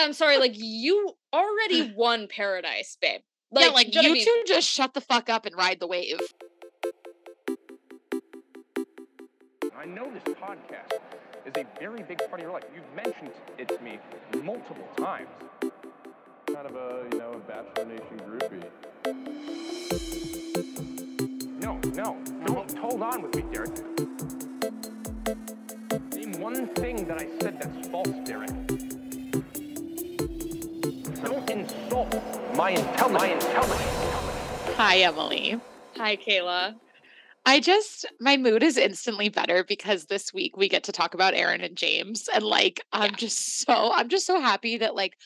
Yeah, I'm sorry. Like you already won paradise, babe. Like, yeah, like you, you two just shut the fuck up and ride the wave. I know this podcast is a very big part of your life. You've mentioned it to me multiple times. Kind of a, you know, a Bachelor Nation groupie. No, no, don't hold on with me, Derek. Name one thing that I said that's false, Derek. Don't insult my intelligence. Hi, Emily. Hi, Kayla. I just my mood is instantly better because this week we get to talk about Aaron and James and like I'm yeah. just so I'm just so happy that like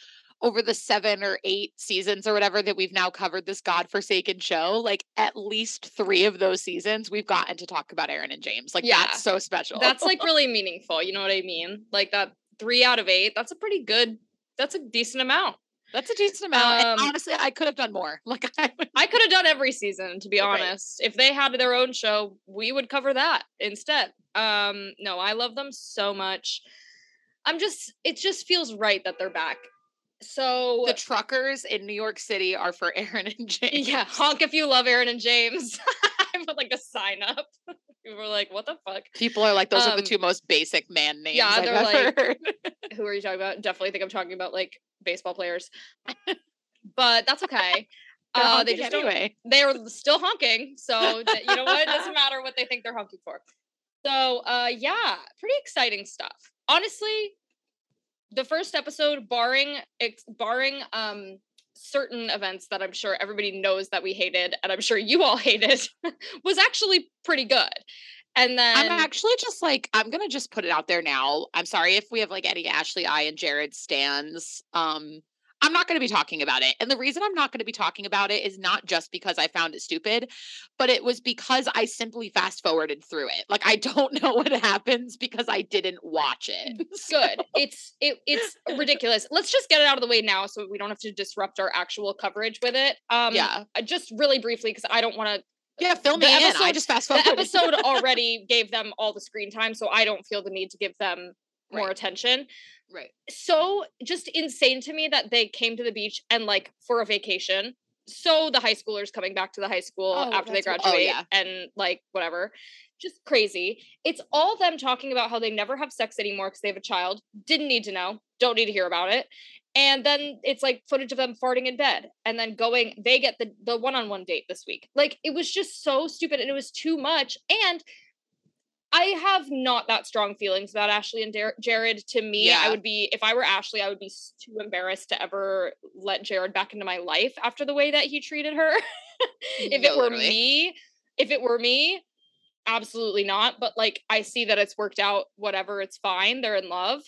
over the 7 or 8 seasons or whatever that we've now covered this godforsaken show like at least 3 of those seasons we've gotten to talk about Aaron and James like yeah. that's so special. That's like really meaningful, you know what I mean? Like that 3 out of 8, that's a pretty good that's a decent amount. That's a decent amount. Um, honestly, I could have done more. Like I, I could have done every season, to be right. honest. If they had their own show, we would cover that instead. Um, no, I love them so much. I'm just it just feels right that they're back. So the truckers in New York City are for Aaron and James. Yeah, honk if you love Aaron and James. I put like a sign up. People were like, "What the fuck?" People are like, "Those um, are the um, two most basic man names." Yeah, I've they're like, heard. "Who are you talking about?" Definitely think I'm talking about like baseball players, but that's okay. Uh, they just anyway. They are still honking, so you know what? It doesn't matter what they think they're honking for. So, uh, yeah, pretty exciting stuff. Honestly, the first episode, barring ex- barring um certain events that I'm sure everybody knows that we hated, and I'm sure you all hated, was actually pretty good. And then I'm actually just like, I'm gonna just put it out there now. I'm sorry if we have like any Ashley I and Jared stands. Um, I'm not going to be talking about it. And the reason I'm not going to be talking about it is not just because I found it stupid, but it was because I simply fast forwarded through it. Like I don't know what happens because I didn't watch it. So. Good. It's it it's ridiculous. Let's just get it out of the way now so we don't have to disrupt our actual coverage with it. Um yeah. Just really briefly because I don't want to yeah, fill me episode, in. I just fast forward. The episode already gave them all the screen time, so I don't feel the need to give them more right. attention. Right. So just insane to me that they came to the beach and like for a vacation. So the high schoolers coming back to the high school oh, after they oh, graduate oh, yeah. and like whatever. Just crazy. It's all them talking about how they never have sex anymore because they have a child. Didn't need to know. Don't need to hear about it. And then it's like footage of them farting in bed and then going, they get the the one-on-one date this week. Like it was just so stupid and it was too much. And I have not that strong feelings about Ashley and Dar- Jared. To me, yeah. I would be if I were Ashley, I would be too embarrassed to ever let Jared back into my life after the way that he treated her. if no, it were me, if it were me, absolutely not. But like, I see that it's worked out. Whatever, it's fine. They're in love,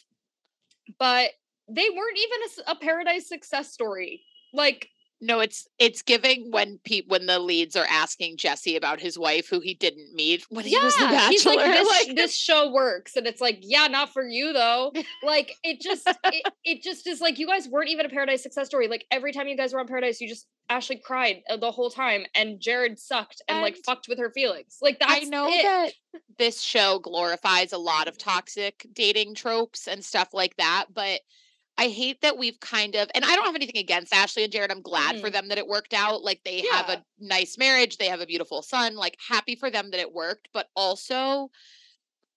but they weren't even a, a paradise success story. Like no, it's it's giving when pe- when the leads are asking Jesse about his wife who he didn't meet when yeah, he was the bachelor. He's like, this, like, this show works, and it's like, yeah, not for you though. Like it just it, it just is like you guys weren't even a Paradise success story. Like every time you guys were on Paradise, you just Ashley cried uh, the whole time, and Jared sucked and, and like fucked with her feelings. Like that's I know it. that this show glorifies a lot of toxic dating tropes and stuff like that, but I hate that we've kind of, and I don't have anything against Ashley and Jared. I'm glad mm-hmm. for them that it worked out. Like they yeah. have a nice marriage, they have a beautiful son. Like happy for them that it worked. But also,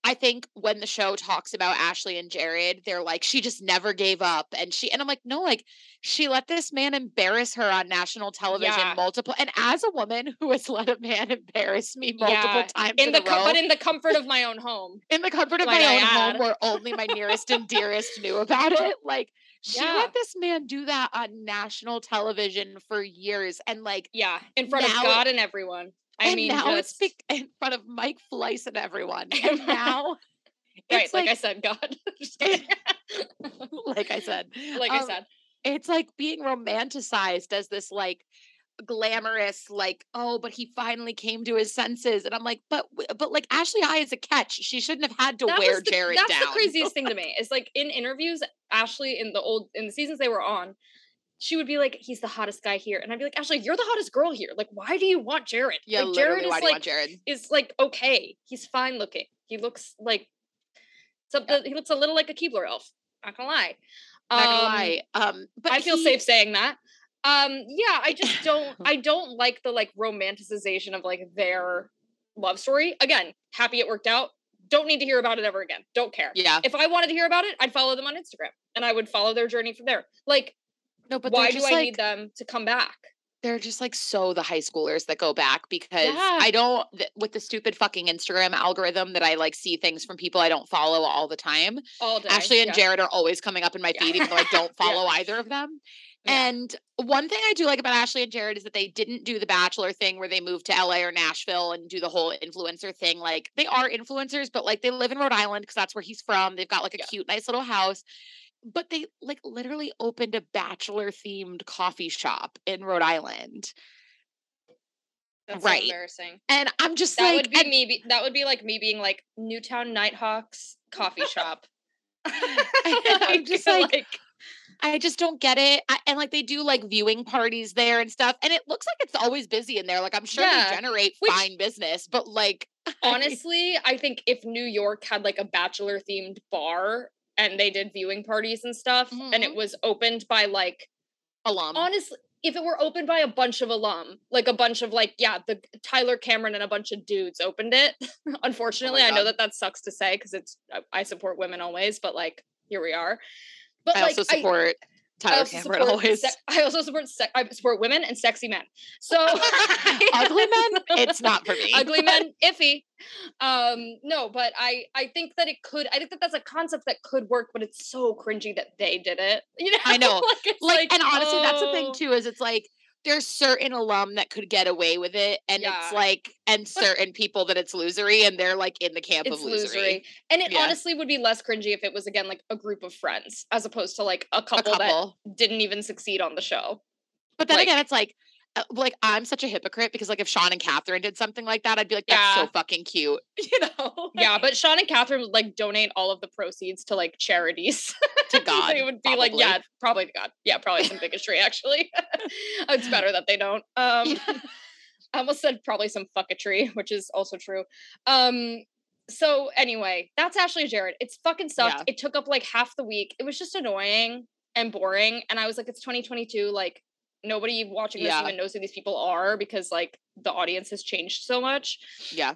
I think when the show talks about Ashley and Jared, they're like, she just never gave up. And she, and I'm like, no, like she let this man embarrass her on national television yeah. multiple. And as a woman who has let a man embarrass me multiple yeah. times in, in the, co- but in the comfort of my own home, in the comfort of my own home where only my nearest and dearest knew about it. Like she yeah. let this man do that on national television for years. And like, yeah, in front of God and everyone. I and mean, now just... it's in front of Mike Fleiss and everyone. And now, right, like, like, I said, God. like I said, like um, I said, it's like being romanticized as this like glamorous like oh but he finally came to his senses and i'm like but but like ashley i is a catch she shouldn't have had to that wear the, jared that's down. the craziest thing to me is like in interviews ashley in the old in the seasons they were on she would be like, he's the hottest guy here. And I'd be like, Ashley, you're the hottest girl here. Like, why do you want Jared? Yeah, like, Jared is like, Jared? is like okay. He's fine looking. He looks like something yeah. he looks a little like a Keebler elf. Not gonna lie. Not gonna um, lie. Um, but I feel he... safe saying that. Um, yeah, I just don't. I don't like the like romanticization of like their love story. Again, happy it worked out. Don't need to hear about it ever again. Don't care. Yeah. If I wanted to hear about it, I'd follow them on Instagram and I would follow their journey from there. Like, no, but why do I like, need them to come back? they're just like so the high schoolers that go back because yeah. I don't with the stupid fucking Instagram algorithm that I like see things from people I don't follow all the time. All day. Ashley and yeah. Jared are always coming up in my feed, even though I don't follow yeah. either of them. And one thing I do like about Ashley and Jared is that they didn't do the bachelor thing where they moved to LA or Nashville and do the whole influencer thing. Like they are influencers, but like they live in Rhode Island because that's where he's from. They've got like a cute, nice little house but they like literally opened a bachelor themed coffee shop in Rhode Island. That's right. So embarrassing. And I'm just that like would be and, me. Be, that would be like me being like Newtown Nighthawks coffee shop. I'm just like, like, I just don't get it. I, and like they do like viewing parties there and stuff, and it looks like it's always busy in there. Like I'm sure yeah. they generate Which, fine business, but like honestly, I think if New York had like a bachelor themed bar, and they did viewing parties and stuff mm-hmm. and it mm-hmm. was opened by like alum honestly if it were opened by a bunch of alum like a bunch of like yeah the tyler cameron and a bunch of dudes opened it oh unfortunately oh i know that that sucks to say because it's I support women always but like here we are but I like, also support I, Tyler Cameron always. Se- I also support se- I support women and sexy men. So ugly men, it's not for me. ugly men, iffy. Um, no, but I I think that it could. I think that that's a concept that could work, but it's so cringy that they did it. You know, I know. like, like, like, and honestly, oh. that's the thing oh. too. Is it's like there's certain alum that could get away with it and yeah. it's like and certain people that it's losery and they're like in the camp it's of losery. and it yeah. honestly would be less cringy if it was again like a group of friends as opposed to like a couple, a couple. that didn't even succeed on the show but then like, again it's like like I'm such a hypocrite because like if Sean and Catherine did something like that, I'd be like, that's yeah. so fucking cute, you know? yeah, but Sean and Catherine would like donate all of the proceeds to like charities. To God. they would be probably. like, yeah, probably to God. Yeah, probably some bigotry actually. it's better that they don't. Um yeah. I almost said probably some fucketry, which is also true. Um so anyway, that's Ashley Jared. It's fucking sucked. Yeah. It took up like half the week. It was just annoying and boring. And I was like, it's 2022. Like, nobody watching this yeah. even knows who these people are because like the audience has changed so much. Yeah.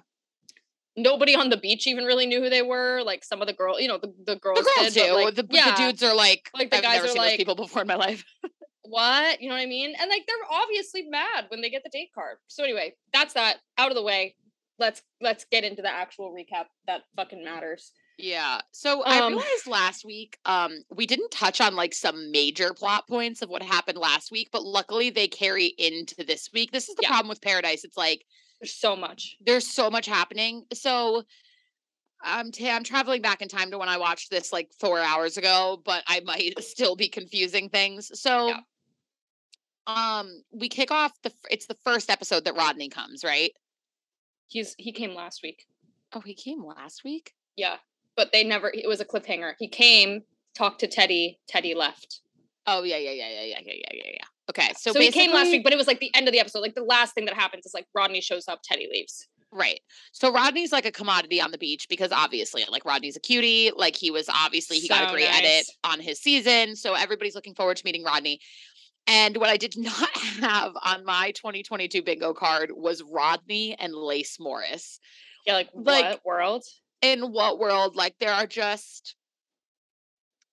Nobody on the beach even really knew who they were. Like some of the girls, you know, the, the girls, the girls did, do. Like, the, yeah. the dudes are like, like the I've guys are like people before in my life. what? You know what I mean? And like they're obviously mad when they get the date card. So anyway, that's that out of the way. Let's let's get into the actual recap that fucking matters. Yeah. So um, I realized last week um we didn't touch on like some major plot points of what happened last week, but luckily they carry into this week. This is the yeah. problem with Paradise. It's like there's so much. There's so much happening. So I'm t- I'm traveling back in time to when I watched this like 4 hours ago, but I might still be confusing things. So yeah. um we kick off the it's the first episode that Rodney comes, right? He's he came last week. Oh, he came last week? Yeah but they never. It was a cliffhanger. He came, talked to Teddy. Teddy left. Oh yeah, yeah, yeah, yeah, yeah, yeah, yeah, yeah. Okay, so so he came last week, but it was like the end of the episode. Like the last thing that happens is like Rodney shows up, Teddy leaves. Right. So Rodney's like a commodity on the beach because obviously, like Rodney's a cutie. Like he was obviously he so got a great nice. edit on his season, so everybody's looking forward to meeting Rodney. And what I did not have on my 2022 bingo card was Rodney and Lace Morris. Yeah, like, like what world? In what world like there are just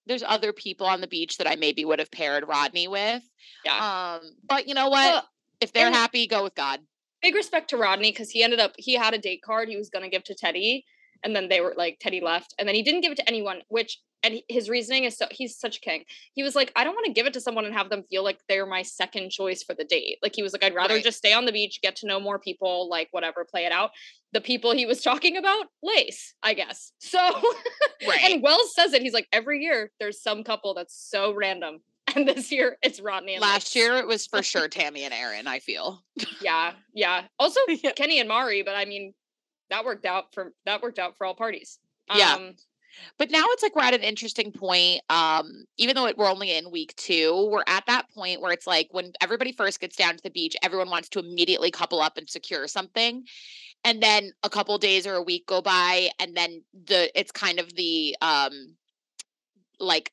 there's other people on the beach that I maybe would have paired Rodney with. Yeah. Um, but you know what? Well, if they're happy, go with God. Big respect to Rodney because he ended up he had a date card he was gonna give to Teddy, and then they were like Teddy left, and then he didn't give it to anyone, which and his reasoning is so he's such a king. He was like, I don't want to give it to someone and have them feel like they're my second choice for the date. Like he was like, I'd rather right. just stay on the beach, get to know more people, like whatever, play it out. The people he was talking about, lace, I guess. So, right. and Wells says it. He's like, every year there's some couple that's so random. And this year it's Rodney and Last year it was for sure Tammy and Aaron, I feel. yeah, yeah. Also yeah. Kenny and Mari, but I mean, that worked out for that worked out for all parties. Yeah. Um, but now it's like we're at an interesting point. Um, even though it, we're only in week two, we're at that point where it's like when everybody first gets down to the beach, everyone wants to immediately couple up and secure something. And then a couple days or a week go by, and then the it's kind of the um like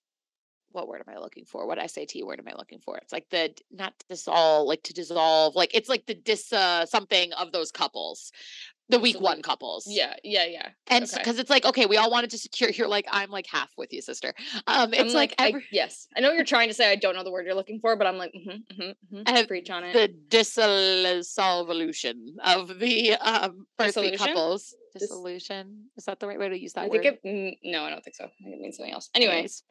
what word am I looking for? What SAT word am I looking for? It's like the not dissolve, like to dissolve, like it's like the dis uh, something of those couples the week one couples. Yeah, yeah, yeah. And because okay. it's like, okay, we all wanted to secure. You're like, I'm like half with you, sister. Um, it's I'm like, like every- I, yes, I know you're trying to say. I don't know the word you're looking for, but I'm like, mm-hmm, mm-hmm, mm-hmm. preach on it. The dissolution of the um first couples. Dissolution is that the right way to use that I word? Think it, no, I don't think so. I think it means something else. Anyways,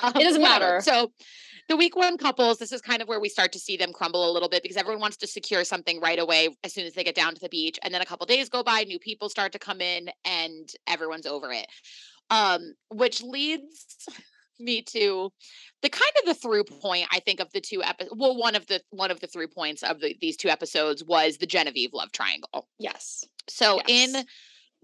um, it doesn't matter. So the week one couples, this is kind of where we start to see them crumble a little bit because everyone wants to secure something right away as soon as they get down to the beach. And then a couple days go by, new people start to come in, and everyone's over it. Um, which leads me to the kind of the through point I think of the two episodes. Well, one of the one of the through points of the, these two episodes was the Genevieve love triangle. Yes. So yes. in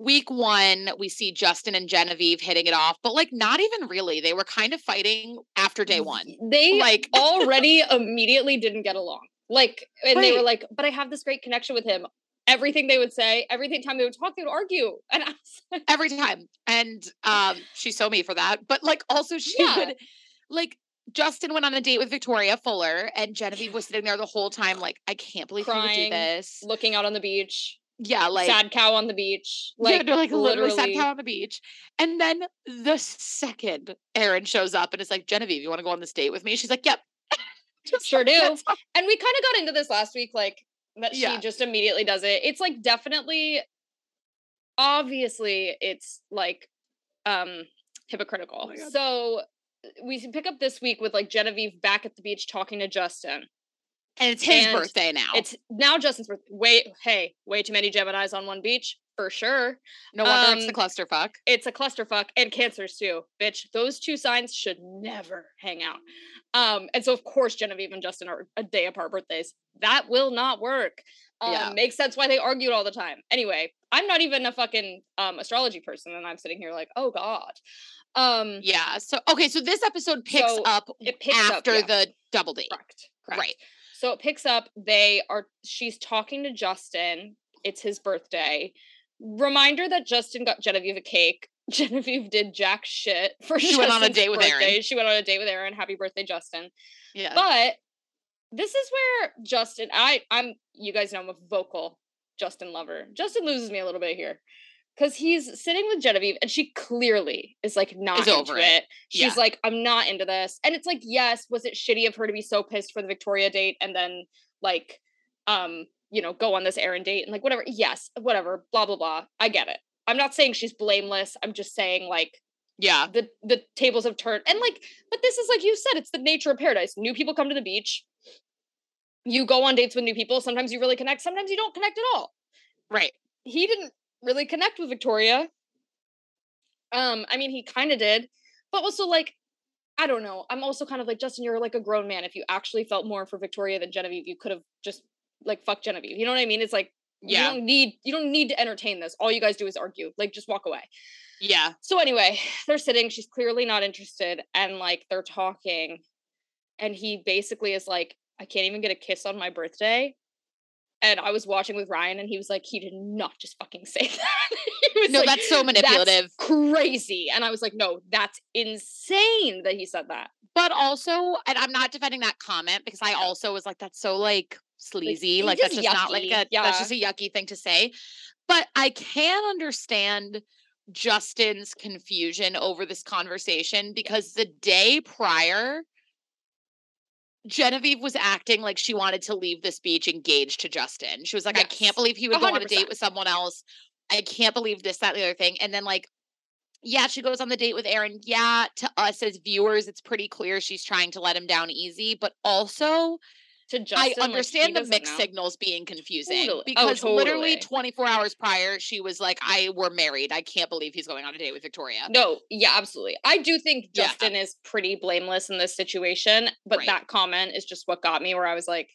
week one, we see Justin and Genevieve hitting it off, but like not even really. They were kind of fighting after day one. They like already immediately didn't get along. Like, and right. they were like, but I have this great connection with him. Everything they would say, every time they would talk, they would argue. And like, every time. And um, she's so me for that. But like also she yeah. would like Justin went on a date with Victoria Fuller and Genevieve was sitting there the whole time, like, I can't believe Crying, you would do this. Looking out on the beach yeah, like sad cow on the beach. Like, yeah, no, like literally, literally sad cow on the beach. And then the second Aaron shows up and is like, Genevieve, you want to go on this date with me? She's like, Yep. sure do. and we kind of got into this last week, like that she yeah. just immediately does it. It's like definitely obviously it's like um hypocritical. Oh so we pick up this week with like Genevieve back at the beach talking to Justin. And it's his and birthday now. It's now Justin's birthday. Wait, hey, way too many Gemini's on one beach for sure. No wonder um, it's a clusterfuck. It's a clusterfuck and cancers too, bitch. Those two signs should never hang out. Um, and so of course Genevieve and Justin are a day apart birthdays. That will not work. Um, yeah. makes sense why they argued all the time. Anyway, I'm not even a fucking um astrology person, and I'm sitting here like, oh god. Um Yeah. So okay, so this episode picks so up picks after up, yeah. the double date. Correct. Correct. Right. So it picks up, they are, she's talking to Justin. It's his birthday. Reminder that Justin got Genevieve a cake. Genevieve did jack shit for She Justin's went on a date with birthday. Aaron. She went on a date with Aaron. Happy birthday, Justin. Yeah. But this is where Justin, I, I'm, you guys know I'm a vocal Justin lover. Justin loses me a little bit here because he's sitting with Genevieve and she clearly is like not is into it. it. She's yeah. like, I'm not into this. And it's like, yes, was it shitty of her to be so pissed for the Victoria date and then like um, you know, go on this Aaron date and like whatever. Yes, whatever, blah blah blah. I get it. I'm not saying she's blameless. I'm just saying like yeah, the the tables have turned. And like, but this is like you said, it's the nature of paradise. New people come to the beach. You go on dates with new people. Sometimes you really connect, sometimes you don't connect at all. Right. He didn't really connect with Victoria. Um, I mean, he kind of did, but also like, I don't know. I'm also kind of like Justin. You're like a grown man. If you actually felt more for Victoria than Genevieve, you could have just like fuck Genevieve. You know what I mean? It's like yeah. you don't need you don't need to entertain this. All you guys do is argue. Like just walk away. Yeah. So anyway, they're sitting. She's clearly not interested, and like they're talking, and he basically is like, "I can't even get a kiss on my birthday." And I was watching with Ryan, and he was like, he did not just fucking say that. no, like, that's so manipulative. That's crazy. And I was like, no, that's insane that he said that. But also, and I'm not defending that comment because I also was like, that's so like sleazy. Like, like that's just yucky. not like a yeah. that's just a yucky thing to say. But I can understand Justin's confusion over this conversation because the day prior, Genevieve was acting like she wanted to leave this beach engaged to Justin. She was like, yes. I can't believe he would 100%. go on a date with someone else. I can't believe this, that, the other thing. And then, like, yeah, she goes on the date with Aaron. Yeah, to us as viewers, it's pretty clear she's trying to let him down easy, but also to Justin. I understand like, the mixed know. signals being confusing totally. Oh, because oh, totally. literally 24 hours prior, she was like, "I were married. I can't believe he's going on a date with Victoria." No, yeah, absolutely. I do think Justin yeah. is pretty blameless in this situation, but right. that comment is just what got me where I was like,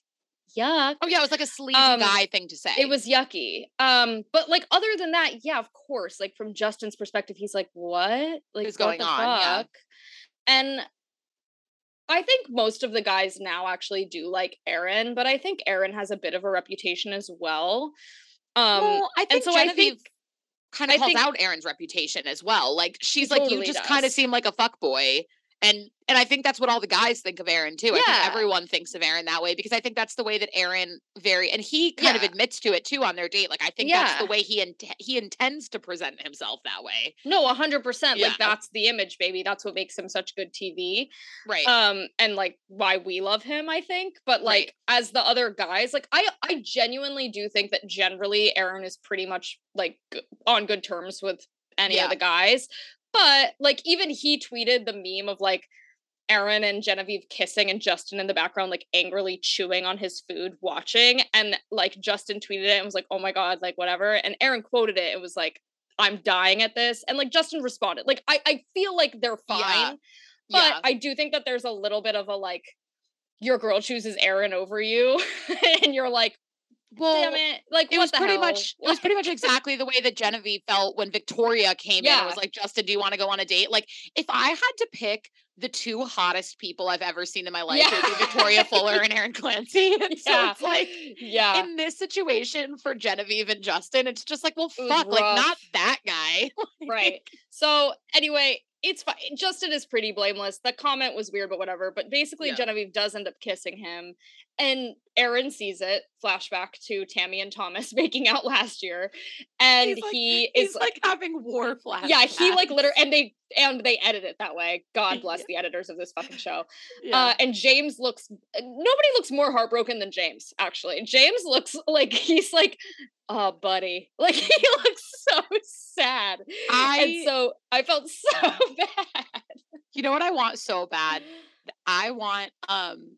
yuck. Oh yeah, it was like a sleazy um, guy thing to say. It was yucky. Um, but like other than that, yeah, of course. Like from Justin's perspective, he's like, "What? Like what's going on?" Fuck? Yeah. And I think most of the guys now actually do like Aaron, but I think Aaron has a bit of a reputation as well. Um, well, I think so Genevieve I think, kind of calls think, out Aaron's reputation as well. Like she's like, you just kind of seem like a fuck boy, and and I think that's what all the guys think of Aaron too. Yeah. I think everyone thinks of Aaron that way because I think that's the way that Aaron very and he kind yeah. of admits to it too on their date. Like I think yeah. that's the way he in, he intends to present himself that way. No, hundred percent. Like that's the image, baby. That's what makes him such good TV. Right. Um, and like why we love him, I think. But like right. as the other guys, like I I genuinely do think that generally Aaron is pretty much like on good terms with any of the guys. But like even he tweeted the meme of like Aaron and Genevieve kissing and Justin in the background, like angrily chewing on his food, watching. And like Justin tweeted it and was like, oh my God, like whatever. And Aaron quoted it. It was like, I'm dying at this. And like Justin responded. Like, I, I feel like they're fine. Yeah. But yeah. I do think that there's a little bit of a like, your girl chooses Aaron over you. and you're like, well, damn it! Like it was pretty hell? much it was pretty much exactly the way that Genevieve felt when Victoria came yeah. in and was like, "Justin, do you want to go on a date?" Like, if I had to pick the two hottest people I've ever seen in my life, yeah. would be Victoria Fuller and Aaron Clancy. And so it's like, yeah, in this situation for Genevieve and Justin, it's just like, well, fuck, like not that guy, right? So anyway, it's fine. Justin is pretty blameless. The comment was weird, but whatever. But basically, yeah. Genevieve does end up kissing him, and Aaron sees it. Flashback to Tammy and Thomas making out last year, and like, he is like, having war flashbacks. Yeah, he like literally, and they and they edit it that way. God bless yeah. the editors of this fucking show. Yeah. Uh, and James looks. Nobody looks more heartbroken than James. Actually, James looks like he's like oh buddy like he looks so sad i and so i felt so bad you know what i want so bad i want um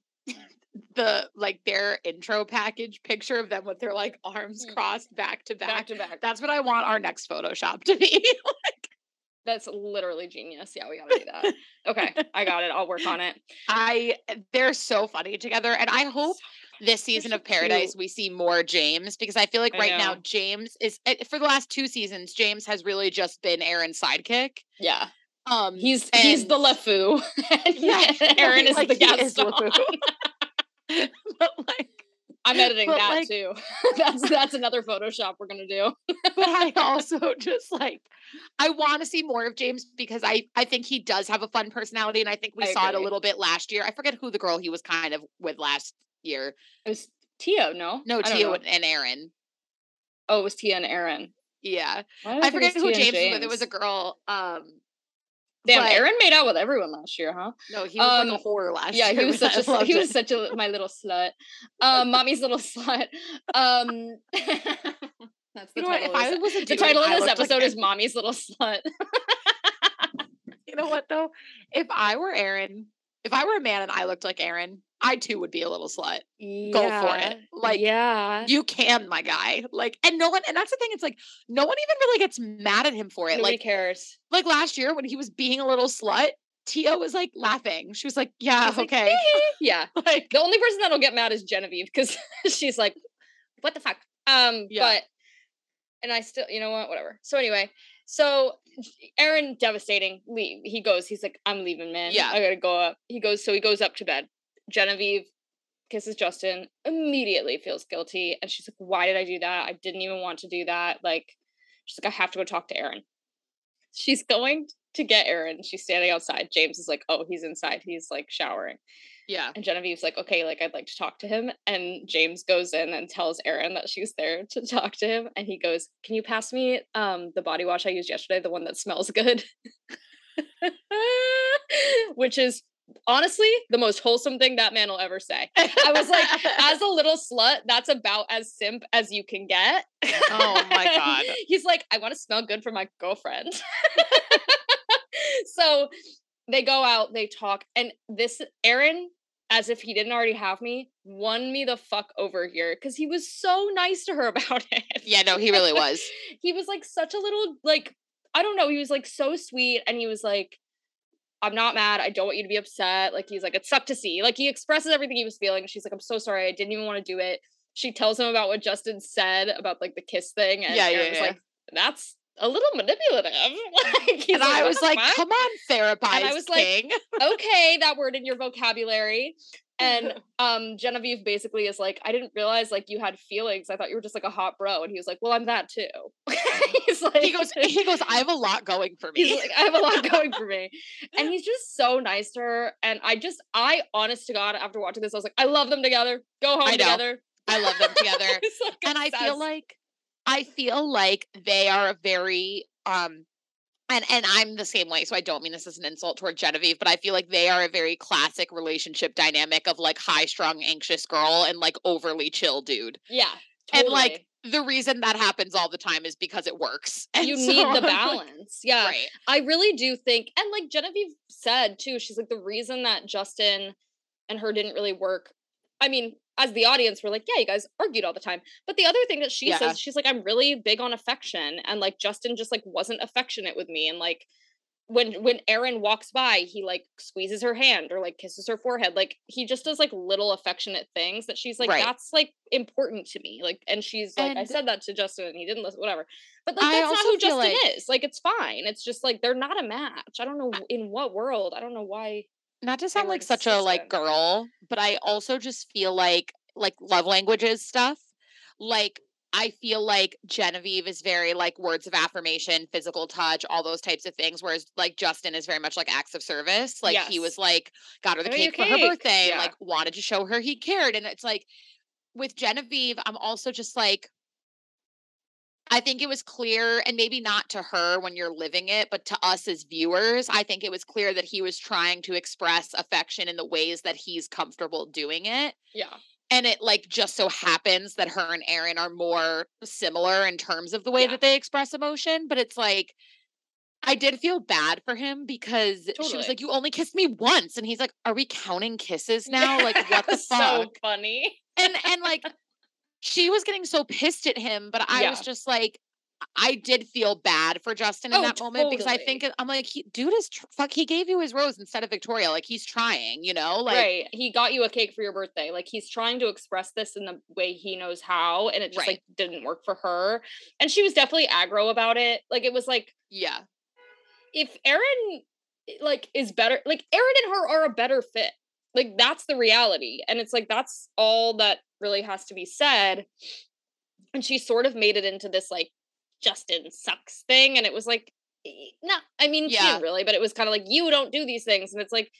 the like their intro package picture of them with their like arms mm. crossed back to back. Back to back. That's what I want our next Photoshop to be. like, that's literally genius. Yeah, we gotta do that. Okay, I got it. I'll work on it. I they're so funny together, and I hope this season of Paradise we see more James because I feel like right now James is eh, for the last two seasons. James has really just been Aaron's sidekick. Yeah. Um, he's he's the LeFou, and yeah, Aaron is like the Gaston. but like I'm editing that like, too. that's that's another Photoshop we're gonna do. but I also just like I want to see more of James because I I think he does have a fun personality, and I think we I saw agree. it a little bit last year. I forget who the girl he was kind of with last year. It was Tia, no, no Tia and Aaron. Oh, it was Tia and Aaron. Yeah, I forget who James, James was with. It was a girl. Um, Damn, but, Aaron made out with everyone last year, huh? No, he was um, like a whore last yeah, year. Yeah, he was such a he was such a my little slut. Um, mommy's little slut. Um That's the you know title. What, if I was the title of this episode like is Mommy's Little Slut. you know what though? If I were Aaron, if I were a man and I looked like Aaron, I too would be a little slut. Yeah. Go for it. Like, yeah, you can, my guy. Like, and no one, and that's the thing. It's like no one even really gets mad at him for it. Nobody like, cares. Like last year when he was being a little slut, Tia was like laughing. She was like, "Yeah, was okay, like, yeah." Like the only person that'll get mad is Genevieve because she's like, "What the fuck?" Um, yeah. but and I still, you know what, whatever. So anyway, so Aaron devastating. Leave. He goes. He's like, "I'm leaving, man. Yeah, I gotta go up." He goes. So he goes up to bed. Genevieve kisses Justin, immediately feels guilty. And she's like, Why did I do that? I didn't even want to do that. Like, she's like, I have to go talk to Aaron. She's going to get Aaron. She's standing outside. James is like, Oh, he's inside. He's like showering. Yeah. And Genevieve's like, okay, like I'd like to talk to him. And James goes in and tells Aaron that she's there to talk to him. And he goes, Can you pass me um the body wash I used yesterday, the one that smells good? Which is honestly the most wholesome thing that man will ever say. I was like, as a little slut, that's about as simp as you can get. Oh my god. He's like, I want to smell good for my girlfriend. so they go out, they talk, and this Aaron, as if he didn't already have me, won me the fuck over here because he was so nice to her about it. Yeah, no, he really was. he was like such a little like I don't know, he was like so sweet and he was like I'm not mad. I don't want you to be upset. Like he's like, it sucked to see. Like he expresses everything he was feeling. She's like, I'm so sorry. I didn't even want to do it. She tells him about what Justin said about like the kiss thing. And yeah, yeah, yeah. like, that's a little manipulative. like, and like, I was like, come on, therapist. And I was king. like, okay, that word in your vocabulary. And um Genevieve basically is like, I didn't realize like you had feelings. I thought you were just like a hot bro. And he was like, Well, I'm that too. he's like He goes, he goes, I have a lot going for me. He's like, I have a lot going for me. And he's just so nice to her. And I just I honest to God, after watching this, I was like, I love them together. Go home together. I love them together. like and I feel like I feel like they are a very um and and I'm the same way, so I don't mean this as an insult toward Genevieve, but I feel like they are a very classic relationship dynamic of like high strung, anxious girl and like overly chill dude. Yeah. Totally. And like the reason that happens all the time is because it works. And you so, need the balance. Yeah. Right. I really do think, and like Genevieve said too, she's like, the reason that Justin and her didn't really work. I mean, as the audience, we're like, yeah, you guys argued all the time. But the other thing that she yeah. says, she's like, I'm really big on affection. And like Justin just like wasn't affectionate with me. And like when when Aaron walks by, he like squeezes her hand or like kisses her forehead. Like he just does like little affectionate things that she's like, right. that's like important to me. Like, and she's like, and I said that to Justin and he didn't listen, whatever. But like that's not who Justin like, is. Like it's fine. It's just like they're not a match. I don't know in what world. I don't know why not to sound like such a like girl, but I also just feel like like love languages stuff. Like I feel like Genevieve is very like words of affirmation, physical touch, all those types of things. Whereas like Justin is very much like acts of service. Like yes. he was like, got her the cake, cake, for her birthday, yeah. like wanted to show her he cared. And it's like with Genevieve, I'm also just like, I think it was clear, and maybe not to her when you're living it, but to us as viewers, I think it was clear that he was trying to express affection in the ways that he's comfortable doing it. Yeah. And it like just so happens that her and Aaron are more similar in terms of the way yeah. that they express emotion, but it's like I did feel bad for him because totally. she was like, "You only kissed me once," and he's like, "Are we counting kisses now? Like, what the fuck?" So funny. And and like she was getting so pissed at him, but I yeah. was just like, I did feel bad for Justin in oh, that moment totally. because I think I'm like, he, dude is tr- fuck. He gave you his rose instead of Victoria. Like he's trying, you know, like right. He got you a cake for your birthday. Like he's trying to express this in the way he knows how, and it just right. like didn't work for her. And she was definitely aggro about it. Like it was like, yeah, if Aaron eh, like is better, like Aaron and her are a better fit. Like that's the reality, and it's like that's all that really has to be said. And she sort of made it into this like Justin sucks thing. And it was like, no, I mean, yeah. really, but it was kind of like, you don't do these things. And it's like,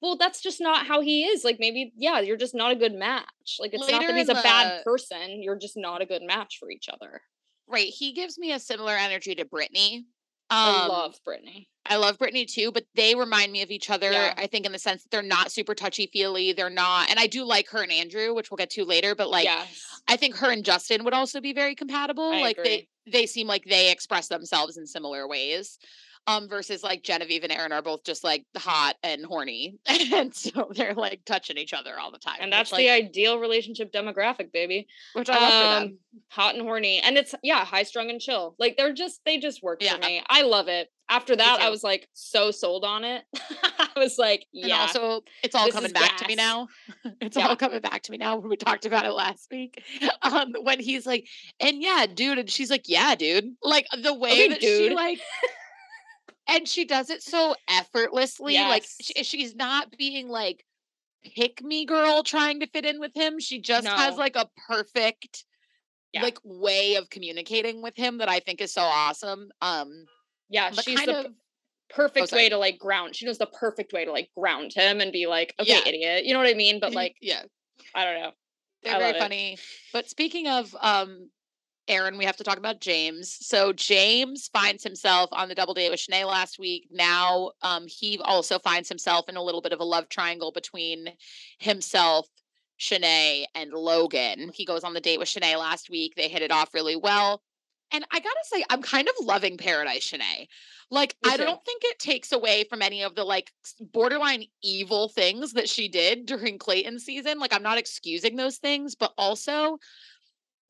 well, that's just not how he is. Like maybe, yeah, you're just not a good match. Like it's Later not that he's a the... bad person. You're just not a good match for each other. Right. He gives me a similar energy to Brittany. Um, I love Brittany. I love Brittany too, but they remind me of each other. Yeah. I think in the sense that they're not super touchy feely. They're not, and I do like her and Andrew, which we'll get to later. But like, yes. I think her and Justin would also be very compatible. I like agree. they they seem like they express themselves in similar ways. Um, versus like Genevieve and Aaron are both just like hot and horny, and so they're like touching each other all the time. And that's which, the like, ideal relationship demographic, baby. Which I love um, for them. Hot and horny, and it's yeah, high strung and chill. Like they're just they just work yeah. for me. I love it. After that, I was like so sold on it. I was like, yeah. And also, it's all coming back gas. to me now. it's yeah. all coming back to me now. When we talked about it last week, um, when he's like, and yeah, dude, and she's like, yeah, dude. Like the way okay, that dude. she like and she does it so effortlessly. Yes. Like she, she's not being like pick me girl trying to fit in with him. She just no. has like a perfect yeah. like way of communicating with him that I think is so awesome. Um yeah, she's the of, perfect oh, way to like ground. She knows the perfect way to like ground him and be like, okay, yeah. idiot. You know what I mean? But like, yeah, I don't know. They're very funny. It. But speaking of um Aaron, we have to talk about James. So James finds himself on the double date with Shanae last week. Now um, he also finds himself in a little bit of a love triangle between himself, Shanae, and Logan. He goes on the date with Shanae last week. They hit it off really well. And I gotta say, I'm kind of loving Paradise Shanae. Like, I don't think it takes away from any of the like borderline evil things that she did during Clayton season. Like, I'm not excusing those things, but also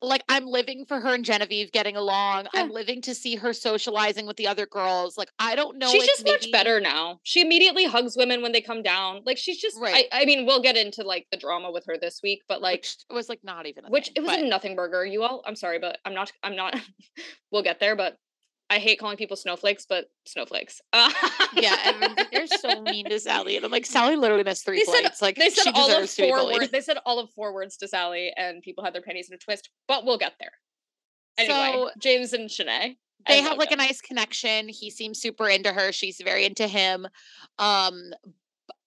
like I'm living for her and Genevieve getting along. Yeah. I'm living to see her socializing with the other girls. Like I don't know. She's just maybe... much better now. She immediately hugs women when they come down. Like she's just right. I, I mean, we'll get into like the drama with her this week, but like which it was like not even which thing, it was but... a nothing burger. You all, I'm sorry, but I'm not. I'm not. we'll get there, but I hate calling people snowflakes, but snowflakes. yeah, And they're so mean to Sally, and I'm like, Sally literally missed three they flights. Said, like they said all of four words. They said all of four words to Sally, and people had their pennies in a twist. But we'll get there. Anyway, so, James and Shanae. They have like a nice connection. He seems super into her. She's very into him. Um,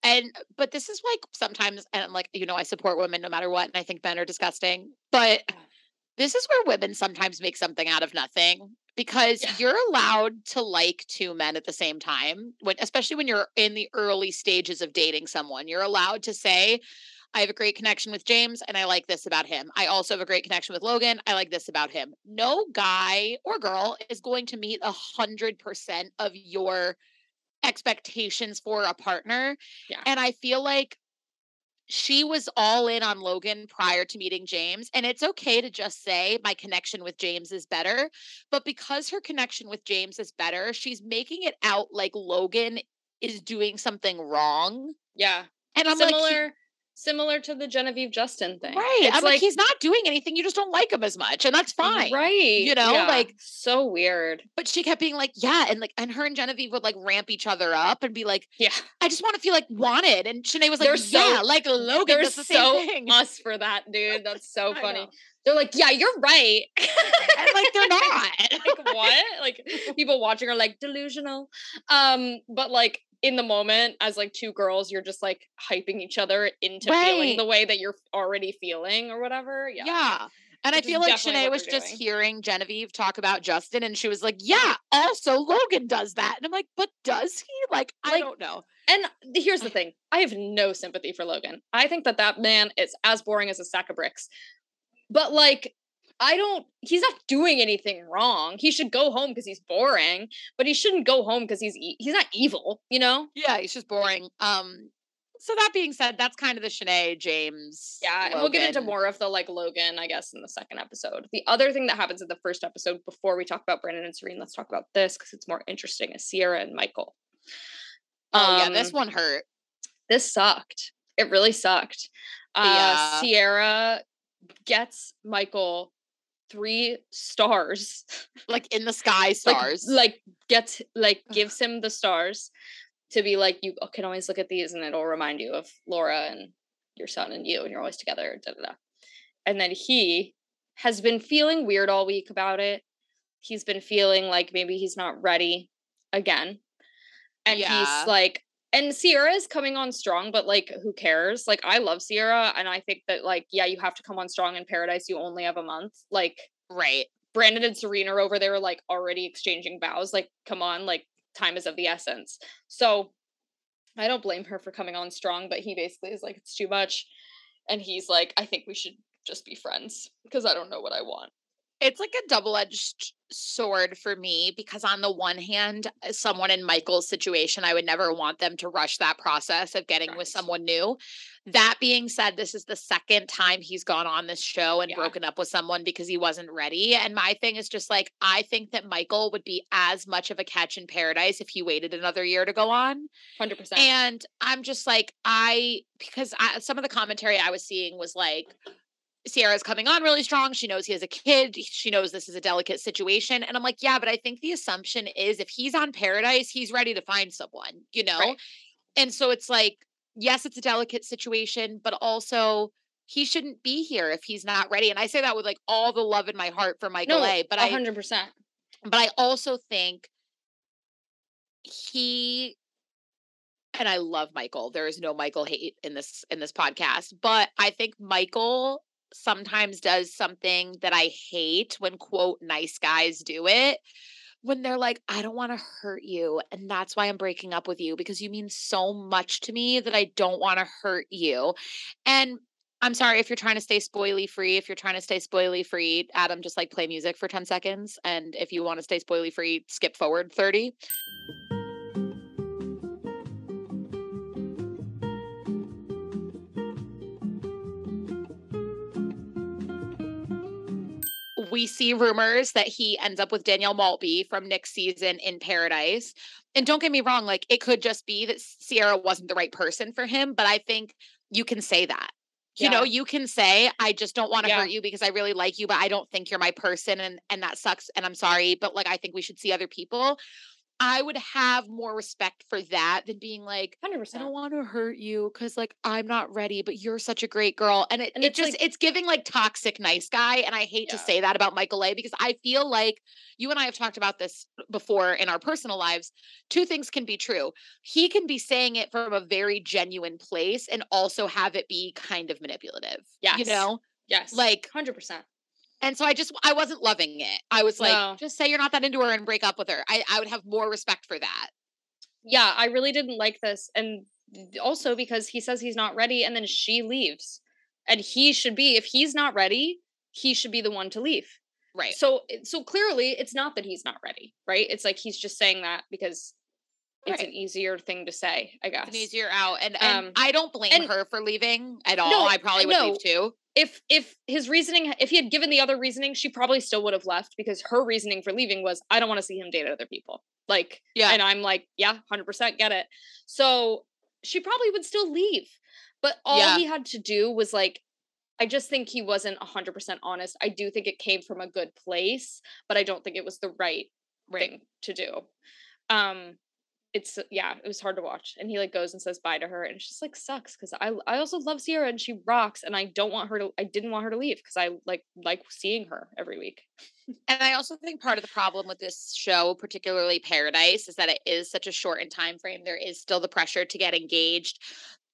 and but this is like sometimes, and I'm like, you know, I support women no matter what, and I think men are disgusting. But this is where women sometimes make something out of nothing because yeah. you're allowed to like two men at the same time when especially when you're in the early stages of dating someone you're allowed to say I have a great connection with James and I like this about him. I also have a great connection with Logan. I like this about him. No guy or girl is going to meet a hundred percent of your expectations for a partner. Yeah. And I feel like she was all in on Logan prior to meeting James. And it's okay to just say, my connection with James is better. But because her connection with James is better, she's making it out like Logan is doing something wrong. Yeah. And I'm Similar, like, similar to the Genevieve Justin thing. Right. It's I'm like, like, he's not doing anything. You just don't like him as much. And that's fine. Right. You know, yeah. like so weird. But she kept being like, yeah. And like, and her and Genevieve would like ramp each other up and be like, yeah, I just want to feel like wanted. And Shanae was like, they're yeah, so, like Logan. They're the so thing. us for that, dude. That's so funny. They're like, yeah, you're right. and like they're not. like what? Like people watching are like delusional. Um, but like in the moment as like two girls you're just like hyping each other into right. feeling the way that you're already feeling or whatever yeah yeah and Which I feel like Shanae was just doing. hearing Genevieve talk about Justin, and she was like, "Yeah, also Logan does that." And I'm like, "But does he? Like, like I don't know." And here's the thing: I have no sympathy for Logan. I think that that man is as boring as a sack of bricks. But like, I don't, he's not doing anything wrong. He should go home because he's boring, but he shouldn't go home because he's, he's not evil, you know? Yeah, he's just boring. Um, so that being said, that's kind of the Shanae James. Yeah, and we'll get into more of the like Logan, I guess, in the second episode. The other thing that happens in the first episode before we talk about Brandon and Serene, let's talk about this because it's more interesting is Sierra and Michael. Oh um, yeah, this um, one hurt. This sucked. It really sucked. Uh, yeah. Sierra gets Michael three stars. Like in the sky stars. like, like gets like gives him the stars to be like you can always look at these and it'll remind you of laura and your son and you and you're always together da, da, da. and then he has been feeling weird all week about it. He's been feeling like maybe he's not ready again. And yeah. he's like and Sierra is coming on strong, but like, who cares? Like, I love Sierra, and I think that like, yeah, you have to come on strong in Paradise. You only have a month. Like, right. Brandon and Serena are over there, like already exchanging vows. Like, come on, like, time is of the essence. So, I don't blame her for coming on strong, but he basically is like, it's too much, and he's like, I think we should just be friends because I don't know what I want it's like a double-edged sword for me because on the one hand uh, someone in michael's situation i would never want them to rush that process of getting right. with someone new that being said this is the second time he's gone on this show and yeah. broken up with someone because he wasn't ready and my thing is just like i think that michael would be as much of a catch in paradise if he waited another year to go on 100% and i'm just like i because I, some of the commentary i was seeing was like Sierra's coming on really strong. She knows he has a kid. She knows this is a delicate situation. And I'm like, yeah, but I think the assumption is if he's on paradise, he's ready to find someone, you know? Right. And so it's like, yes, it's a delicate situation, but also he shouldn't be here if he's not ready. And I say that with like all the love in my heart for Michael no, A. But 100%. I, but I also think he and I love Michael. There is no Michael hate in this in this podcast, but I think Michael sometimes does something that I hate when quote nice guys do it. When they're like, I don't want to hurt you. And that's why I'm breaking up with you because you mean so much to me that I don't want to hurt you. And I'm sorry if you're trying to stay spoily free. If you're trying to stay spoily free, Adam, just like play music for 10 seconds. And if you want to stay spoily free, skip forward 30. We see rumors that he ends up with Danielle Maltby from next season in Paradise. And don't get me wrong, like it could just be that Sierra wasn't the right person for him, but I think you can say that. you yeah. know you can say i just don't want to yeah. hurt you because i really like you but i don't think you're my person and and that sucks and i'm sorry but like i think we should see other people I would have more respect for that than being like, 100%. I don't want to hurt you because like I'm not ready, but you're such a great girl. And it, and it just, like, it's giving like toxic nice guy. And I hate yeah. to say that about Michael A because I feel like you and I have talked about this before in our personal lives. Two things can be true. He can be saying it from a very genuine place and also have it be kind of manipulative. Yeah. You know? Yes. Like 100%. And so I just I wasn't loving it. I was like, no. just say you're not that into her and break up with her. I, I would have more respect for that. Yeah, I really didn't like this. And also because he says he's not ready and then she leaves. And he should be, if he's not ready, he should be the one to leave. Right. So so clearly it's not that he's not ready, right? It's like he's just saying that because it's right. an easier thing to say, I guess. It's an easier out. And, and um, I don't blame and, her for leaving at all. No, I probably would no. leave too if if his reasoning if he had given the other reasoning she probably still would have left because her reasoning for leaving was i don't want to see him date other people. Like yeah. and i'm like yeah 100% get it. So she probably would still leave but all yeah. he had to do was like i just think he wasn't 100% honest. I do think it came from a good place but i don't think it was the right, right. thing to do. Um it's uh, yeah, it was hard to watch. And he like goes and says bye to her, and it's just like sucks because I I also love Sierra and she rocks, and I don't want her to I didn't want her to leave because I like like seeing her every week. and I also think part of the problem with this show, particularly Paradise, is that it is such a short in time frame. There is still the pressure to get engaged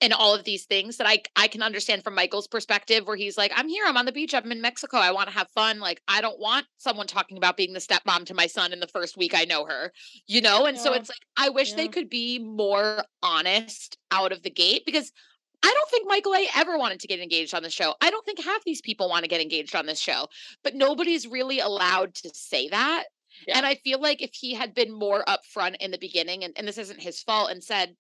and all of these things that I I can understand from Michael's perspective where he's like I'm here I'm on the beach I'm in Mexico I want to have fun like I don't want someone talking about being the stepmom to my son in the first week I know her you know and yeah. so it's like I wish yeah. they could be more honest out of the gate because I don't think Michael A ever wanted to get engaged on the show. I don't think half these people want to get engaged on this show, but nobody's really allowed to say that. Yeah. And I feel like if he had been more upfront in the beginning, and, and this isn't his fault, and said,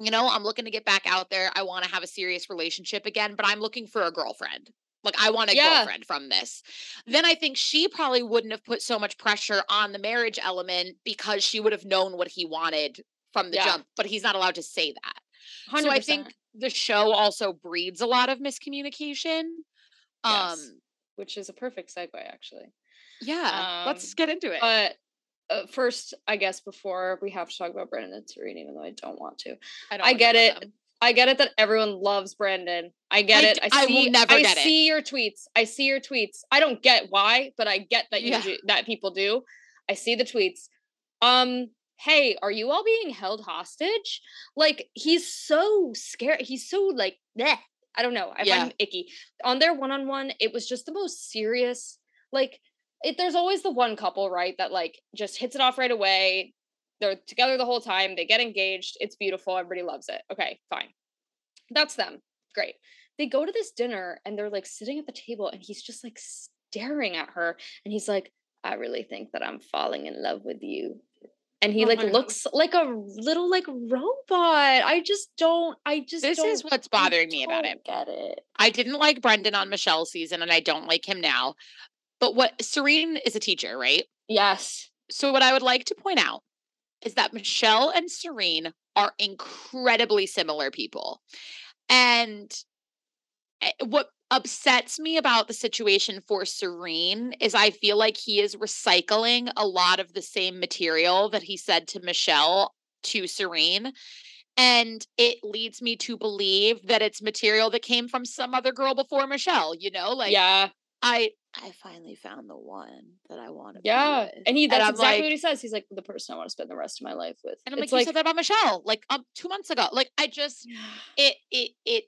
you know, I'm looking to get back out there. I want to have a serious relationship again, but I'm looking for a girlfriend. Like I want a yeah. girlfriend from this. Then I think she probably wouldn't have put so much pressure on the marriage element because she would have known what he wanted from the yeah. jump, but he's not allowed to say that. 100%. So I think the show also breeds a lot of miscommunication. Yes. Um which is a perfect segue actually. Yeah. Um, let's get into it. But uh, first, I guess before we have to talk about Brandon and Serena, even though I don't want to. I, I get it. Them. I get it that everyone loves Brandon. I get I, it. I see. I, will never I get see it. your tweets. I see your tweets. I don't get why, but I get that you yeah. do, that people do. I see the tweets. Um, hey, are you all being held hostage? Like he's so scared. He's so like, bleh. I don't know. I yeah. find him icky. On their one on one, it was just the most serious. Like it, there's always the one couple, right, that like just hits it off right away. They're together the whole time. They get engaged. It's beautiful. Everybody loves it. Okay, fine. That's them. Great. They go to this dinner and they're like sitting at the table and he's just like staring at her and he's like, I really think that I'm falling in love with you. And he oh like uh-huh. looks God. like a little like robot. I just don't. I just this is what's bothering me about it. Get it? I didn't like Brendan on Michelle's season, and I don't like him now. But what Serene is a teacher, right? Yes. So what I would like to point out is that Michelle and Serene are incredibly similar people. And eh, what upsets me about the situation for Serene is I feel like he is recycling a lot of the same material that he said to Michelle to Serene. And it leads me to believe that it's material that came from some other girl before Michelle, you know? Like, yeah. I I finally found the one that I want to. Yeah, and he that's and exactly like, what he says. He's like the person I want to spend the rest of my life with. And I'm it's like, you said that about Michelle, like um, two months ago. Like I just it it it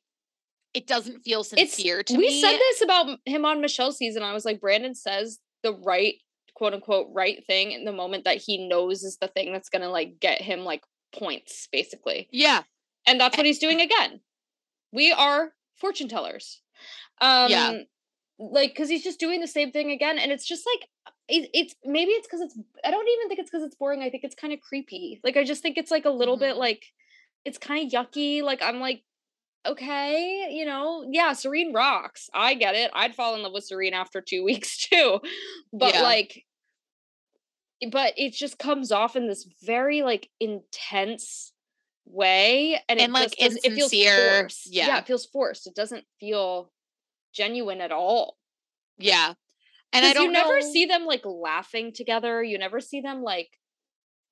it doesn't feel sincere it's, to we me. We said this about him on Michelle's season. I was like, Brandon says the right quote unquote right thing in the moment that he knows is the thing that's gonna like get him like points, basically. Yeah. And that's what he's doing again. We are fortune tellers. Um yeah like because he's just doing the same thing again and it's just like it, it's maybe it's because it's i don't even think it's because it's boring i think it's kind of creepy like i just think it's like a little mm-hmm. bit like it's kind of yucky like i'm like okay you know yeah serene rocks i get it i'd fall in love with serene after two weeks too but yeah. like but it just comes off in this very like intense way and, and like it feels forced. Yeah. yeah, it feels forced. It doesn't feel genuine at all. Yeah. And I don't you never know... see them like laughing together. You never see them like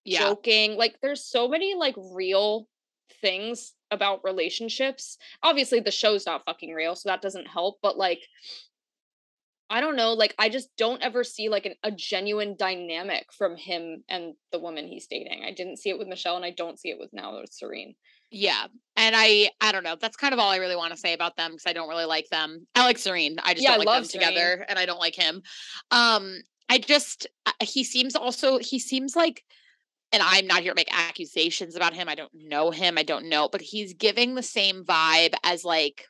yeah. joking. Like there's so many like real things about relationships. Obviously the show's not fucking real, so that doesn't help, but like I don't know, like I just don't ever see like an, a genuine dynamic from him and the woman he's dating. I didn't see it with Michelle and I don't see it with now with Serene. Yeah. And I I don't know. That's kind of all I really want to say about them because I don't really like them. I like Serene. I just yeah, don't like them Serene. together and I don't like him. Um I just he seems also he seems like and I'm not here to make accusations about him. I don't know him. I don't know, but he's giving the same vibe as like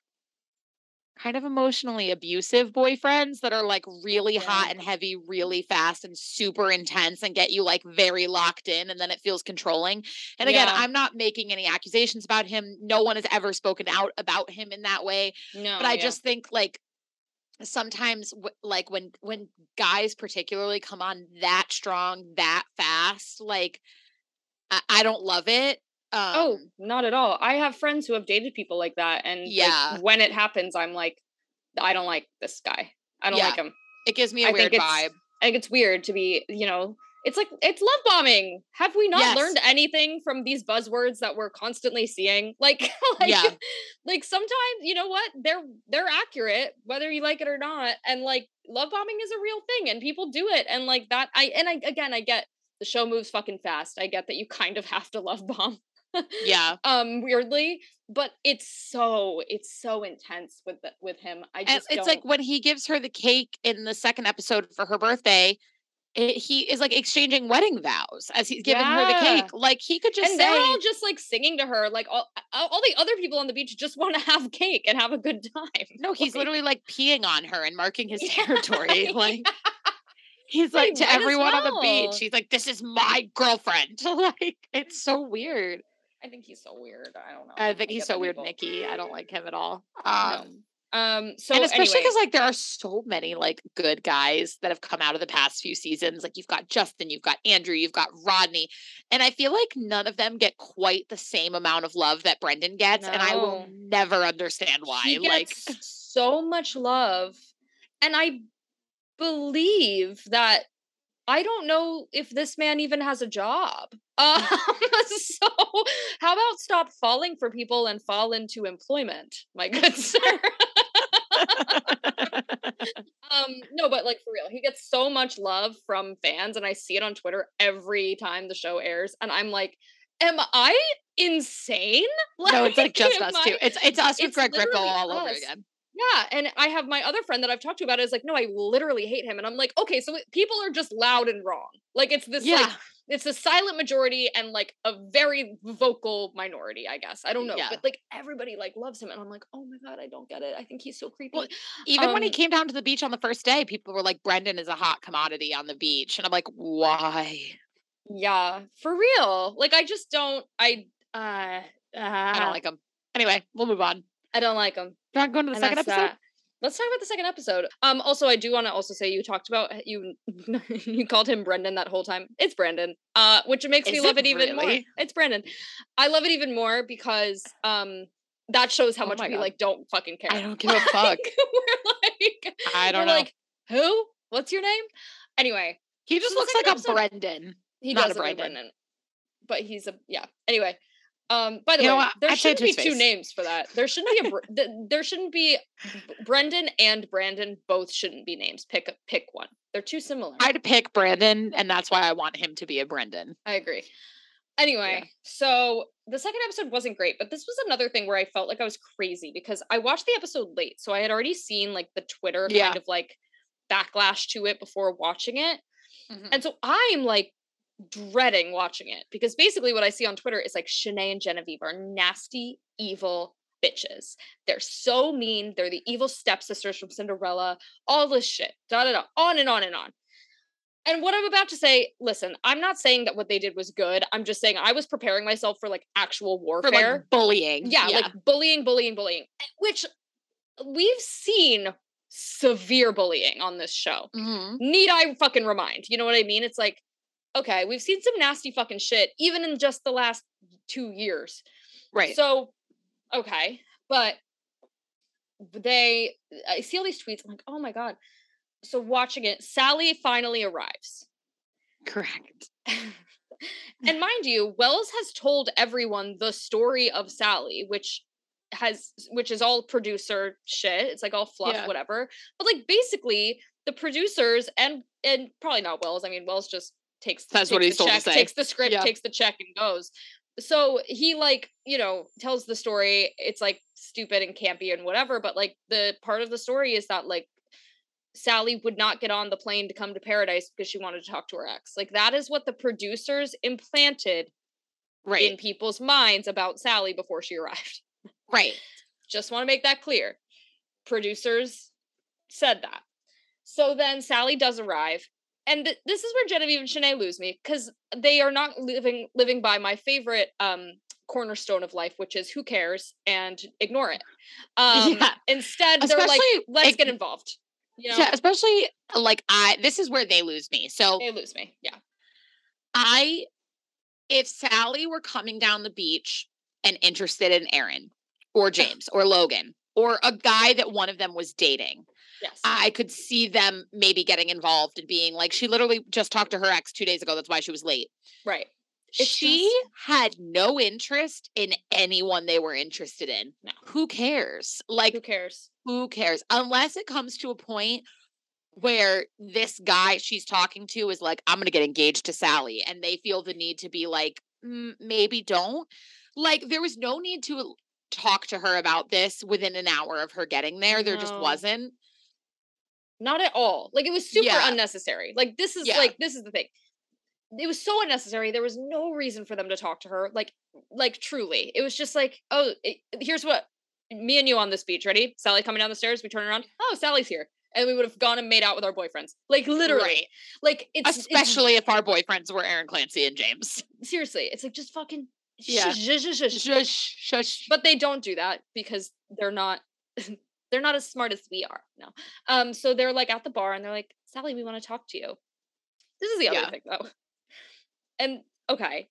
kind of emotionally abusive boyfriends that are like really hot and heavy, really fast and super intense and get you like very locked in and then it feels controlling. And again, yeah. I'm not making any accusations about him. No one has ever spoken out about him in that way. No, but I yeah. just think like sometimes like when when guys particularly come on that strong that fast like I, I don't love it um, oh, not at all. I have friends who have dated people like that, and yeah, like, when it happens, I'm like, I don't like this guy. I don't yeah. like him. It gives me a I weird vibe. I think it's weird to be, you know, it's like it's love bombing. Have we not yes. learned anything from these buzzwords that we're constantly seeing? Like, like, yeah. like sometimes you know what they're they're accurate whether you like it or not, and like love bombing is a real thing, and people do it, and like that. I and I again I get the show moves fucking fast. I get that you kind of have to love bomb yeah. um weirdly, but it's so it's so intense with the, with him. I just and it's like when he gives her the cake in the second episode for her birthday, it, he is like exchanging wedding vows as he's giving yeah. her the cake. Like he could just and say, they're all just like singing to her. Like all, all the other people on the beach just want to have cake and have a good time. No, he's like, literally like peeing on her and marking his territory. like he's like to everyone well. on the beach. He's like, "This is my girlfriend." like it's so weird. I think he's so weird. I don't know. I think he's so weird, Nikki. I don't like him at all. Um, no. um so and especially because like there are so many like good guys that have come out of the past few seasons. Like you've got Justin, you've got Andrew, you've got Rodney, and I feel like none of them get quite the same amount of love that Brendan gets, no. and I will never understand why. Like so much love, and I believe that I don't know if this man even has a job. Um, so how about stop falling for people and fall into employment, my good sir? um, no, but like for real, he gets so much love from fans, and I see it on Twitter every time the show airs, and I'm like, am I insane? Like, no, it's like just us I, too. It's it's us with Greg Grippo all us. over again. Yeah, and I have my other friend that I've talked to about it is like, no, I literally hate him, and I'm like, okay, so people are just loud and wrong. Like it's this yeah. like it's a silent majority and like a very vocal minority, I guess. I don't know, yeah. but like everybody like loves him, and I'm like, oh my god, I don't get it. I think he's so creepy. Well, even um, when he um came down to the beach on the first day, people were like, Brendan is a hot commodity on the beach, and I'm like, why? Yeah, for real. Like I just don't. I uh, uh I don't like him. Anyway, we'll move on. I don't like him. Not going to the and second episode. That. Let's talk about the second episode. Um, also, I do want to also say you talked about you you called him Brendan that whole time. It's Brandon, uh, which makes Is me love it, it even more. It's Brandon. I love it even more because um that shows how oh much we God. like don't fucking care. I don't give a fuck. we're like, I don't know. Like, who? What's your name? Anyway, he just looks like episode, a Brendan. He does a Brendan. Brendan, but he's a yeah. Anyway, um, by the you way, there shouldn't be two names for that. There shouldn't be a there shouldn't be Brendan and Brandon both shouldn't be names. Pick a, pick one. They're too similar. I'd pick Brandon, and that's why I want him to be a Brendan. I agree. Anyway, yeah. so the second episode wasn't great, but this was another thing where I felt like I was crazy because I watched the episode late, so I had already seen like the Twitter yeah. kind of like backlash to it before watching it. Mm-hmm. And so I'm like dreading watching it because basically what I see on Twitter is like Shanae and Genevieve are nasty, evil bitches. They're so mean. They're the evil stepsisters from Cinderella, all this shit, da da da, on and on and on. And what I'm about to say, listen, I'm not saying that what they did was good. I'm just saying I was preparing myself for like actual warfare. For like bullying. Yeah, yeah, like bullying, bullying, bullying, which we've seen severe bullying on this show. Mm-hmm. Need I fucking remind? You know what I mean? It's like okay, we've seen some nasty fucking shit, even in just the last two years. Right. So, okay. But they, I see all these tweets. I'm like, oh my God. So watching it, Sally finally arrives. Correct. and mind you, Wells has told everyone the story of Sally, which has which is all producer shit. It's like all fluff, yeah. whatever. But like basically, the producers and and probably not Wells. I mean, Wells just takes that's takes what he's told check, to say. Takes the script, yeah. takes the check, and goes. So he like you know tells the story. It's like stupid and campy and whatever. But like the part of the story is that like Sally would not get on the plane to come to paradise because she wanted to talk to her ex. Like that is what the producers implanted right. in people's minds about Sally before she arrived. Right. Just want to make that clear. Producers said that. So then Sally does arrive. And th- this is where Genevieve and Shanae lose me because they are not living living by my favorite um, cornerstone of life, which is who cares and ignore it. Um, yeah. Instead, Especially, they're like, let's it, get involved. You know? Yeah, especially like I this is where they lose me. So they lose me. Yeah. I if Sally were coming down the beach and interested in Aaron or James or Logan or a guy that one of them was dating. Yes. I could see them maybe getting involved and being like, she literally just talked to her ex two days ago. That's why she was late. Right. It's she just... had no interest in anyone they were interested in. No. Who cares? Like, who cares? Who cares? Unless it comes to a point where this guy she's talking to is like, I'm going to get engaged to Sally. And they feel the need to be like, mm, maybe don't. Like, there was no need to talk to her about this within an hour of her getting there. There no. just wasn't. Not at all. Like, it was super yeah. unnecessary. Like, this is yeah. like, this is the thing. It was so unnecessary. There was no reason for them to talk to her like like truly. It was just like oh it, here's what me and you on this beach. Ready? Sally coming down the stairs? We turn around. Oh sally's here. And we would have gone and made out with our boyfriends. Like literally. Right. like it's especially it's, if our boyfriends were aaron clancy and james. Seriously. It's like just fucking yeah. shush, shush, shush, shush, shush. but they don't do that because they're not they're not as smart as we are no um so they're like at the bar and they're like sally we want to talk to you this is the other yeah. thing though and okay,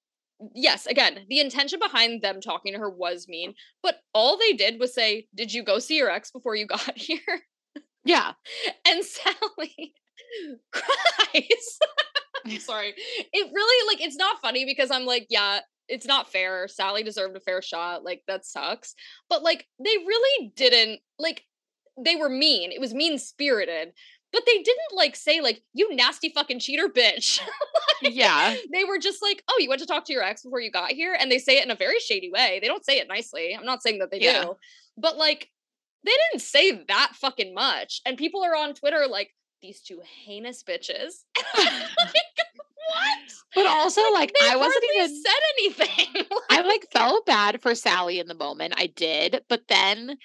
yes, again, the intention behind them talking to her was mean, but all they did was say, Did you go see your ex before you got here? Yeah. And Sally cries. I'm sorry. It really, like, it's not funny because I'm like, yeah, it's not fair. Sally deserved a fair shot. Like, that sucks. But, like, they really didn't, like, they were mean. It was mean spirited but they didn't like say like you nasty fucking cheater bitch. Like, yeah. they were just like oh you went to talk to your ex before you got here and they say it in a very shady way. They don't say it nicely. I'm not saying that they yeah. do but like they didn't say that fucking much and people are on twitter like these two heinous bitches. Like, what? But also like, like i wasn't even said anything. I like felt bad for sally in the moment i did but then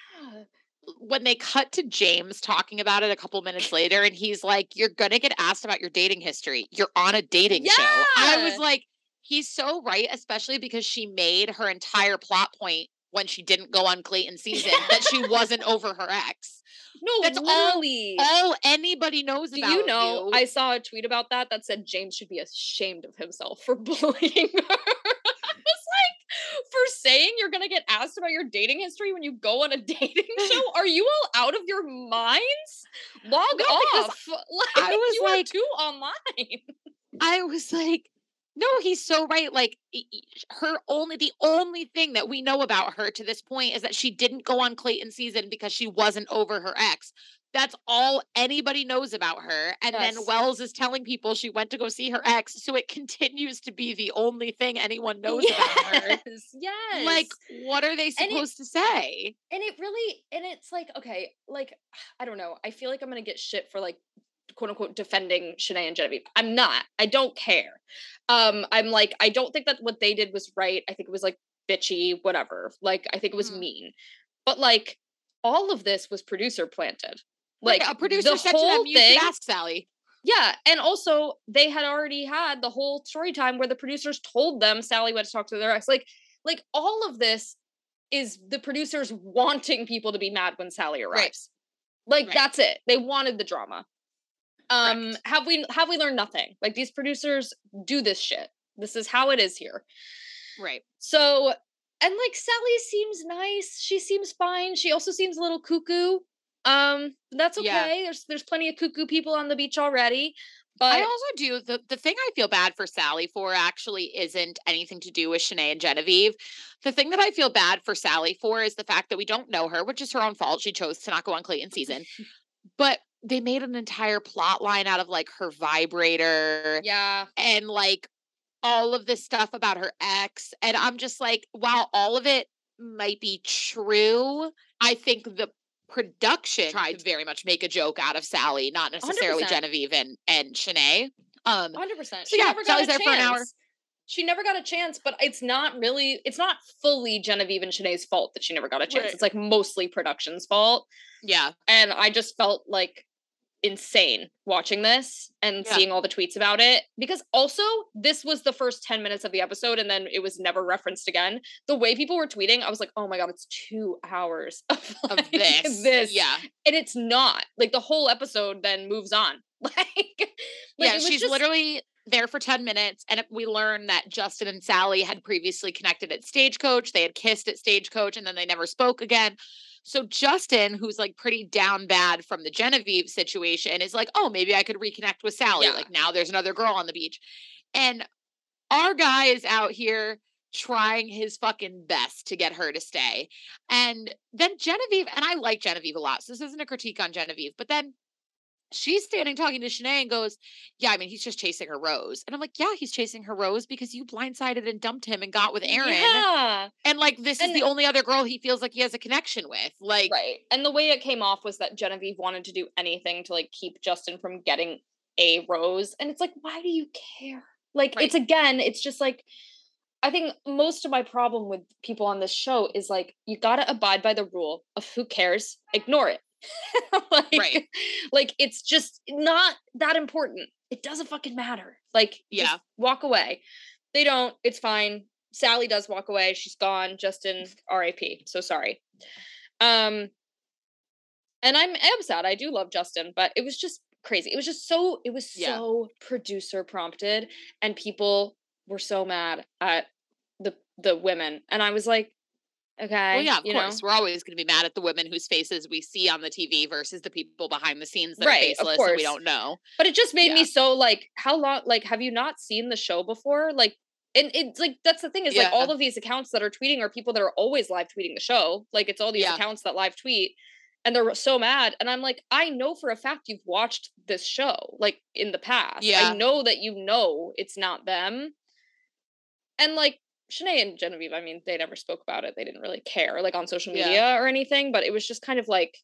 when they cut to James talking about it a couple minutes later, and he's like, You're gonna get asked about your dating history. You're on a dating yeah! show. I was like, He's so right, especially because she made her entire plot point when she didn't go on Clayton season that she wasn't over her ex. No, that's literally all, all anybody knows Do about you know? You. I saw a tweet about that that said James should be ashamed of himself for bullying her for saying you're gonna get asked about your dating history when you go on a dating show? Are you all out of your minds? Log no, off. Like, I was like too online. I was like, no, he's so right. Like her only the only thing that we know about her to this point is that she didn't go on Clayton season because she wasn't over her ex. That's all anybody knows about her. And yes. then Wells is telling people she went to go see her ex. So it continues to be the only thing anyone knows yes. about her. Yes. Like, what are they supposed it, to say? And it really, and it's like, okay, like, I don't know. I feel like I'm going to get shit for like, quote unquote, defending Shanae and Genevieve. I'm not. I don't care. Um, I'm like, I don't think that what they did was right. I think it was like bitchy, whatever. Like, I think it was mm. mean. But like, all of this was producer planted. Like a producer said to them, you thing, ask Sally. Yeah, and also they had already had the whole story time where the producers told them Sally went to talk to their ex. Like, like all of this is the producers wanting people to be mad when Sally arrives. Right. Like right. that's it. They wanted the drama. Um, Correct. have we have we learned nothing? Like these producers do this shit. This is how it is here. Right. So, and like Sally seems nice. She seems fine. She also seems a little cuckoo. Um, that's okay. Yeah. There's there's plenty of cuckoo people on the beach already. But I also do the the thing I feel bad for Sally for actually isn't anything to do with Shanae and Genevieve. The thing that I feel bad for Sally for is the fact that we don't know her, which is her own fault. She chose to not go on Clayton season. but they made an entire plot line out of like her vibrator. Yeah. And like all of this stuff about her ex. And I'm just like, while all of it might be true, I think the production tried to very much make a joke out of Sally, not necessarily 100%. Genevieve and and Shanae. Um, hundred percent. She so yeah, never got Sally's a there chance. for an hour. She never got a chance, but it's not really. It's not fully Genevieve and Shanae's fault that she never got a chance. Right. It's like mostly production's fault. Yeah, and I just felt like insane watching this and yeah. seeing all the tweets about it because also this was the first 10 minutes of the episode and then it was never referenced again. The way people were tweeting i was like oh my god it's two hours of, like, of this. this. Yeah. And it's not. Like the whole episode then moves on. Like, like yeah she's just... literally there for 10 minutes and we learn that justin and sally had previously connected at stagecoach they had kissed at stagecoach and then they never spoke again so Justin, who's like pretty down bad from the Genevieve situation, is like, oh, maybe I could reconnect with Sally. Yeah. Like now there's another girl on the beach. And our guy is out here trying his fucking best to get her to stay. And then Genevieve, and I like Genevieve a lot. So this isn't a critique on Genevieve, but then she's standing talking to Shanae and goes, Yeah, I mean, he's just chasing her rose. And I'm like, Yeah, he's chasing her rose because you blindsided and dumped him and got with Aaron. Yeah. And like, this and is the only other girl he feels like he has a connection with. Like, right. And the way it came off was that Genevieve wanted to do anything to like keep Justin from getting a rose. And it's like, why do you care? Like, right. it's again, it's just like, I think most of my problem with people on this show is like, you got to abide by the rule of who cares, ignore it like, right. like it's just not that important. It doesn't fucking matter. Like, yeah, walk away. They don't. It's fine. Sally does walk away. She's gone. Justin, R.I.P. So sorry. Um, and I'm am sad. I do love Justin, but it was just crazy. It was just so. It was yeah. so producer prompted, and people were so mad at the the women, and I was like, Okay. Well, yeah, of course. Know? We're always going to be mad at the women whose faces we see on the TV versus the people behind the scenes that right, are faceless and we don't know. But it just made yeah. me so like, how long? Like, have you not seen the show before? Like, and it's like that's the thing is yeah. like all of these accounts that are tweeting are people that are always live tweeting the show. Like, it's all these yeah. accounts that live tweet, and they're so mad. And I'm like, I know for a fact you've watched this show like in the past. Yeah, I know that you know it's not them. And like Shanae and Genevieve, I mean, they never spoke about it. They didn't really care, like on social media yeah. or anything, but it was just kind of like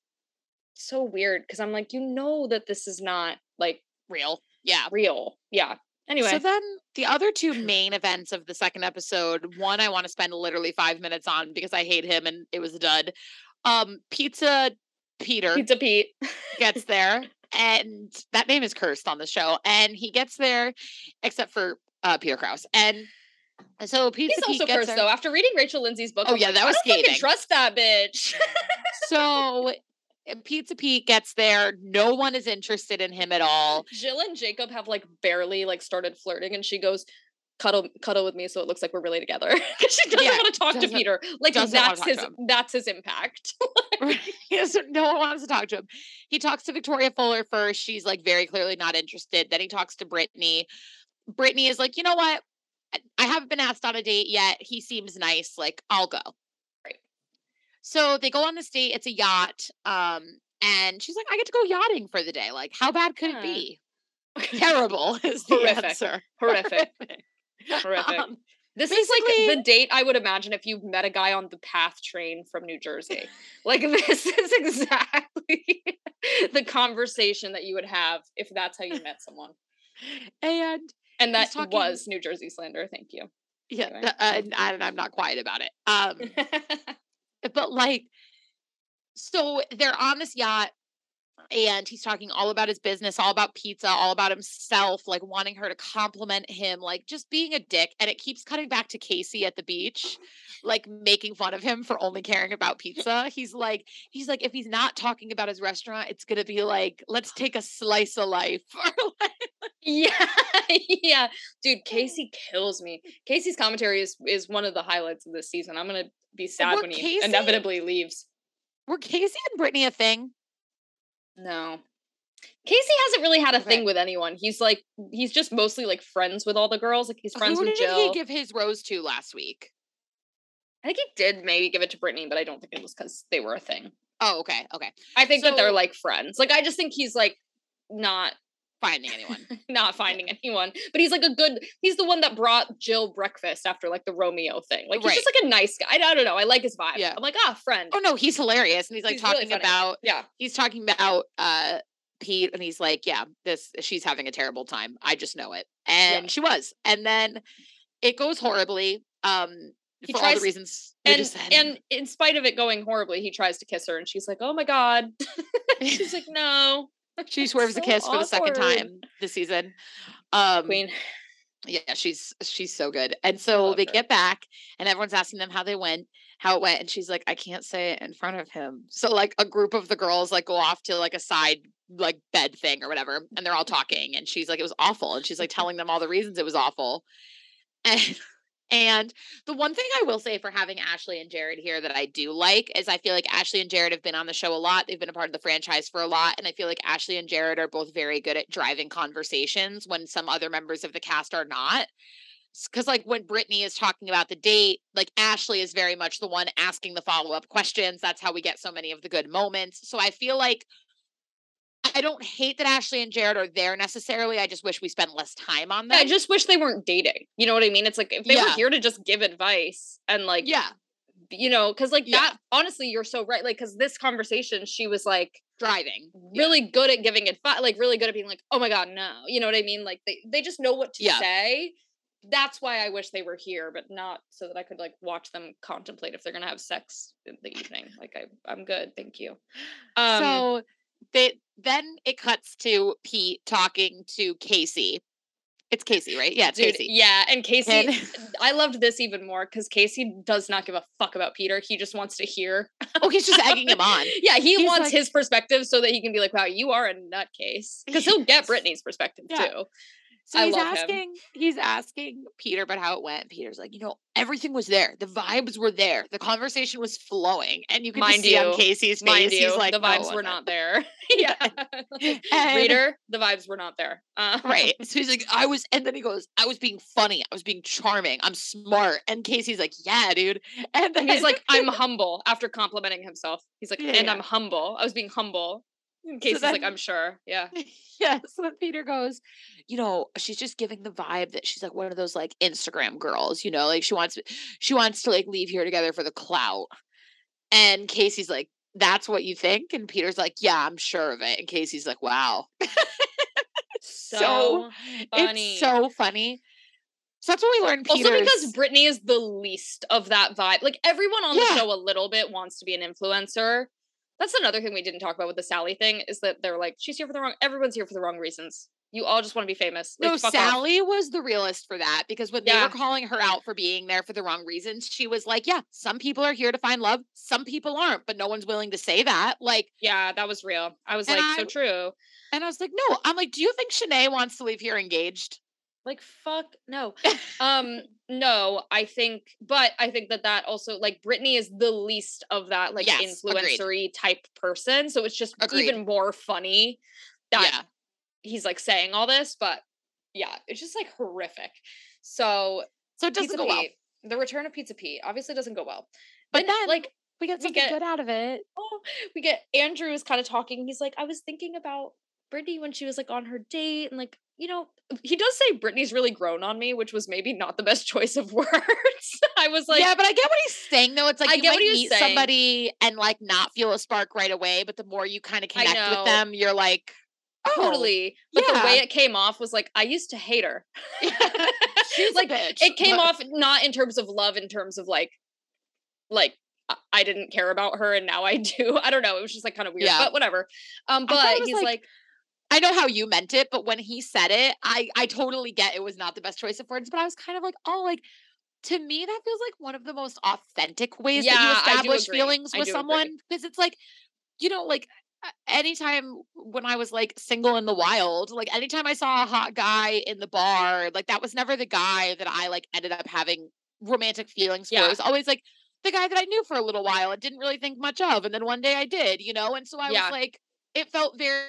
so weird because I'm like, you know that this is not like real. Yeah. Real. Yeah. Anyway. So then the other two main events of the second episode, one I want to spend literally five minutes on because I hate him and it was a dud. Um, Pizza Peter. Pizza Pete gets there. And that name is cursed on the show. And he gets there, except for uh, Peter Kraus. And so Pizza He's Pete also cursed though. After reading Rachel Lindsay's book, oh I'm yeah, like, that was I don't scathing. Trust that bitch. so eh, Pizza Pete gets there. No one is interested in him at all. Jill and Jacob have like barely like started flirting, and she goes, "Cuddle, cuddle with me, so it looks like we're really together." Because she doesn't yeah, want to talk to Peter. Like that's his that's his impact. yes, no one wants to talk to him. He talks to Victoria Fuller first. She's like very clearly not interested. Then he talks to Brittany. Brittany is like, you know what? I haven't been asked on a date yet. He seems nice. Like, I'll go. Right. So they go on this date. It's a yacht. Um, and she's like, I get to go yachting for the day. Like, how bad could it be? Terrible is the Horrific. answer. Horrific. Horrific. Um, this is like the date I would imagine if you met a guy on the PATH train from New Jersey. Like this is exactly the conversation that you would have if that's how you met someone. And and that talking, was New Jersey slander. Thank you. Yeah, anyway. uh, and I'm not quiet about it. Um, but like, so they're on this yacht, and he's talking all about his business, all about pizza, all about himself, like wanting her to compliment him, like just being a dick. And it keeps cutting back to Casey at the beach, like making fun of him for only caring about pizza. He's like, he's like, if he's not talking about his restaurant, it's gonna be like, let's take a slice of life. Yeah, yeah, dude. Casey kills me. Casey's commentary is is one of the highlights of this season. I'm gonna be sad Were when he Casey, inevitably leaves. Were Casey and Brittany a thing? No. Casey hasn't really had a okay. thing with anyone. He's like he's just mostly like friends with all the girls. Like he's friends Who with Jill. Who did he give his rose to last week? I think he did maybe give it to Brittany, but I don't think it was because they were a thing. Oh, okay, okay. I think so, that they're like friends. Like I just think he's like not finding anyone. not finding anyone. But he's like a good he's the one that brought Jill breakfast after like the Romeo thing. Like he's right. just like a nice guy. I, I, don't know. I like his vibe. Yeah. I'm like, ah, friend. Oh no, he's hilarious. And he's like he's talking really about yeah. He's talking about uh Pete and he's like, Yeah, this she's having a terrible time. I just know it. And yeah. she was. And then it goes horribly. Um he for tries, all the reasons and, and in spite of it going horribly, he tries to kiss her and she's like, Oh my God. she's like, No. She swerves so a kiss awkward. for the second time this season. Um Queen. Yeah, she's she's so good. And so they her. get back and everyone's asking them how they went, how it went, and she's like, I can't say it in front of him. So like a group of the girls like go off to like a side like bed thing or whatever, and they're all talking, and she's like, it was awful. And she's like telling them all the reasons it was awful. And and the one thing I will say for having Ashley and Jared here that I do like is I feel like Ashley and Jared have been on the show a lot. They've been a part of the franchise for a lot. And I feel like Ashley and Jared are both very good at driving conversations when some other members of the cast are not. Because, like, when Brittany is talking about the date, like, Ashley is very much the one asking the follow up questions. That's how we get so many of the good moments. So I feel like I don't hate that Ashley and Jared are there necessarily. I just wish we spent less time on them. I just wish they weren't dating. You know what I mean? It's like if they yeah. were here to just give advice and like yeah, you know, because like yeah. that. Honestly, you're so right. Like because this conversation, she was like driving, really yeah. good at giving advice, like really good at being like, oh my god, no. You know what I mean? Like they they just know what to yeah. say. That's why I wish they were here, but not so that I could like watch them contemplate if they're gonna have sex in the evening. Like I, I'm good, thank you. Um, so they then it cuts to Pete talking to Casey. It's uh, Casey, right? Yeah, it's Dude, Casey. Yeah, and Casey, and... Uh, I loved this even more because Casey does not give a fuck about Peter. He just wants to hear. Oh, he's just egging him on. yeah, he he's wants like... his perspective so that he can be like, "Wow, you are a nutcase," because he'll get Brittany's perspective yeah. too. So I he's asking, him. he's asking Peter about how it went. Peter's like, you know, everything was there. The vibes were there. The conversation was flowing, and you can mind see you, on Casey's face. You, he's like, the vibes no, were not there. yeah, reader, the vibes were not there. Uh, right. So he's like, I was, and then he goes, I was being funny. I was being charming. I'm smart. And Casey's like, yeah, dude. And then he's like, I'm humble. After complimenting himself, he's like, yeah, and yeah. I'm humble. I was being humble. In case so then, like, I'm sure. Yeah. yeah. So then Peter goes, you know, she's just giving the vibe that she's like one of those like Instagram girls, you know, like she wants she wants to like leave here together for the clout. And Casey's like, that's what you think? And Peter's like, yeah, I'm sure of it. And Casey's like, wow. so, so funny. It's so funny. So that's what we learned. Also, because Brittany is the least of that vibe. Like everyone on yeah. the show, a little bit wants to be an influencer, that's another thing we didn't talk about with the Sally thing is that they're like, she's here for the wrong. Everyone's here for the wrong reasons. You all just want to be famous. Like, no, Sally off. was the realist for that because when yeah. they were calling her out for being there for the wrong reasons, she was like, "Yeah, some people are here to find love, some people aren't, but no one's willing to say that." Like, yeah, that was real. I was like, I, so true. And I was like, no, I'm like, do you think Shanae wants to leave here engaged? Like, fuck no. um, no, I think, but I think that that also like Brittany is the least of that like yes, influencery type person, so it's just agreed. even more funny that yeah. he's like saying all this. But yeah, it's just like horrific. So so it doesn't Pizza go Pete, well. The return of Pizza Pete obviously doesn't go well, but, but then like we get something we get, good out of it. Oh, we get Andrew is kind of talking. He's like, I was thinking about Brittany when she was like on her date and like you know, he does say Brittany's really grown on me, which was maybe not the best choice of words. I was like, yeah, but I get what he's saying though. It's like I you might meet saying. somebody and like not feel a spark right away, but the more you kind of connect with them, you're like, oh, totally. But yeah. the way it came off was like, I used to hate her. She's like, bitch, it came but... off not in terms of love, in terms of like, like I didn't care about her and now I do. I don't know. It was just like kind of weird, yeah. but whatever. Um, but he's like, like I know how you meant it, but when he said it, I I totally get it was not the best choice of words, but I was kind of like, oh, like to me that feels like one of the most authentic ways yeah, that you establish feelings with someone because it's like, you know, like anytime when I was like single in the wild, like anytime I saw a hot guy in the bar, like that was never the guy that I like ended up having romantic feelings for. Yeah. It was always like the guy that I knew for a little while and didn't really think much of. And then one day I did, you know? And so I yeah. was like, it felt very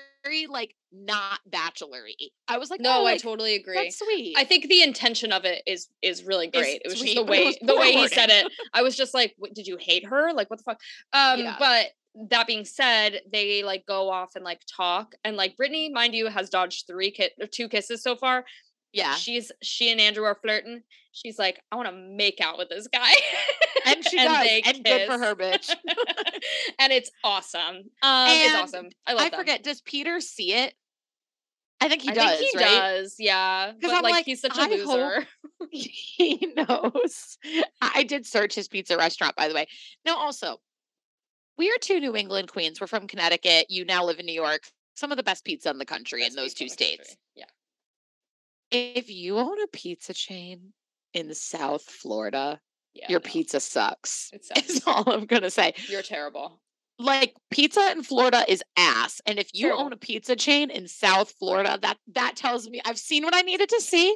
like not bachelory. I was like, no, oh, like, I totally agree. That's sweet. I think the intention of it is is really great. It's it was sweet, just the way the way he said it. I was just like, did you hate her? Like, what the fuck? Um, yeah. but that being said, they like go off and like talk, and like Brittany, mind you, has dodged three ki- or two kisses so far. Yeah, she's she and Andrew are flirting. She's like, I want to make out with this guy, and she and does, and good for her, bitch. and it's awesome. Um, it's awesome. I love. I them. forget. Does Peter see it? I think he I does. Think he right? does. Yeah, because I'm like, like, he's such a I loser. he knows. I did search his pizza restaurant, by the way. Now, also, we are two New England queens. We're from Connecticut. You now live in New York. Some of the best pizza in the country best in those two states. Yeah. If you own a pizza chain in South Florida, yeah, your no. pizza sucks. It sucks. Is all I'm gonna say. You're terrible. Like pizza in Florida is ass, and if you terrible. own a pizza chain in South Florida, that that tells me I've seen what I needed to see.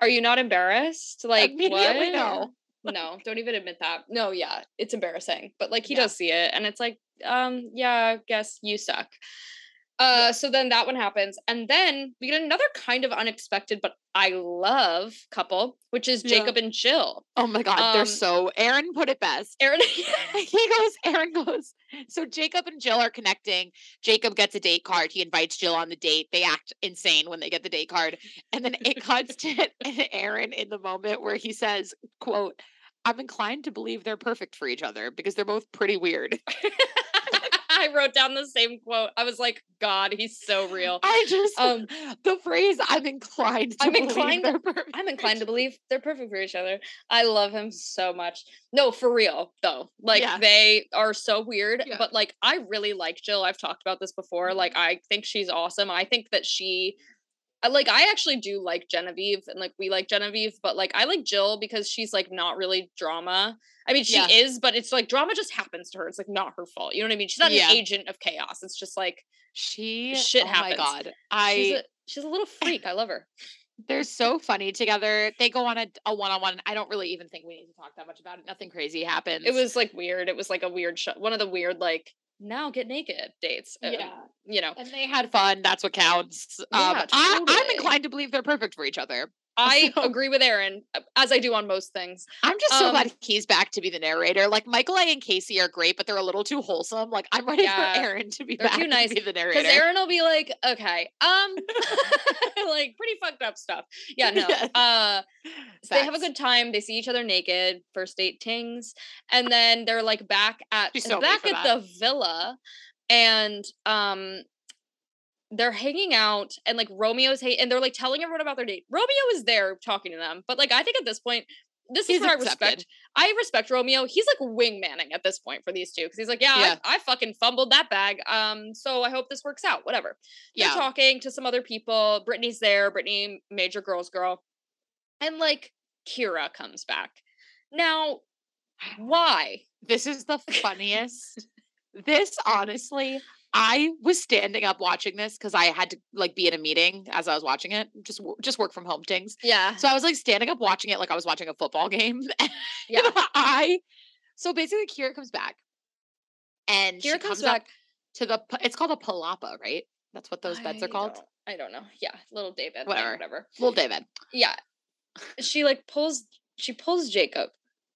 Are you not embarrassed? Like immediately what? no no, don't even admit that. No, yeah, it's embarrassing. But like he yeah. does see it and it's like, um, yeah, I guess you suck. Uh, so then that one happens, and then we get another kind of unexpected, but I love couple, which is yeah. Jacob and Jill. Oh my god, um, they're so. Aaron put it best. Aaron, he goes. Aaron goes. So Jacob and Jill are connecting. Jacob gets a date card. He invites Jill on the date. They act insane when they get the date card, and then it cuts to Aaron in the moment where he says, "quote." I'm inclined to believe they're perfect for each other because they're both pretty weird. I wrote down the same quote. I was like, God, he's so real. I just um the phrase I'm inclined I'm inclined I'm inclined to believe they're perfect for each other. I love him so much. No, for real though. Like yeah. they are so weird, yeah. but like I really like Jill. I've talked about this before. Like mm-hmm. I think she's awesome. I think that she like I actually do like Genevieve and like we like Genevieve, but like I like Jill because she's like not really drama. I mean, she yeah. is, but it's like drama just happens to her. It's like not her fault. You know what I mean? She's not yeah. an agent of chaos. It's just like she shit oh happens. my god, I she's a, she's a little freak. I love her. They're so funny together. They go on a, a one-on-one. I don't really even think we need to talk that much about it. Nothing crazy happens. It was like weird. It was like a weird show. One of the weird like now get naked dates. Yeah. you know. And they had fun. That's what counts. Yeah, um, totally. I, I'm inclined to believe they're perfect for each other. I so, agree with Aaron, uh, as I do on most things. I'm just so um, glad he's back to be the narrator. Like Michael A and Casey are great, but they're a little too wholesome. Like I'm ready yeah, for Aaron to be back too nice. to be the narrator. Because Aaron will be like, okay, um, like pretty fucked up stuff. Yeah, no. Uh, so they have a good time. They see each other naked, first date tings, and then they're like back at so back at that. the villa, and um they're hanging out and like Romeo's hate and they're like telling everyone about their date. Romeo is there talking to them, but like I think at this point, this he's is where accepted. I respect. I respect Romeo. He's like wingmanning at this point for these two because he's like, yeah, yeah. I, I, fucking fumbled that bag. Um, so I hope this works out. Whatever. They're yeah. talking to some other people. Brittany's there. Brittany, major girls girl, and like Kira comes back. Now, why? This is the funniest. this honestly, I was standing up watching this because I had to like be in a meeting as I was watching it. Just just work from home things. Yeah. So I was like standing up watching it like I was watching a football game. yeah. I so basically Kira comes back, and Kira comes, comes back to the. It's called a palapa, right? That's what those beds I are called. Don't, I don't know. Yeah, little David. Whatever. Whatever. Little David. Yeah. She like pulls. She pulls Jacob,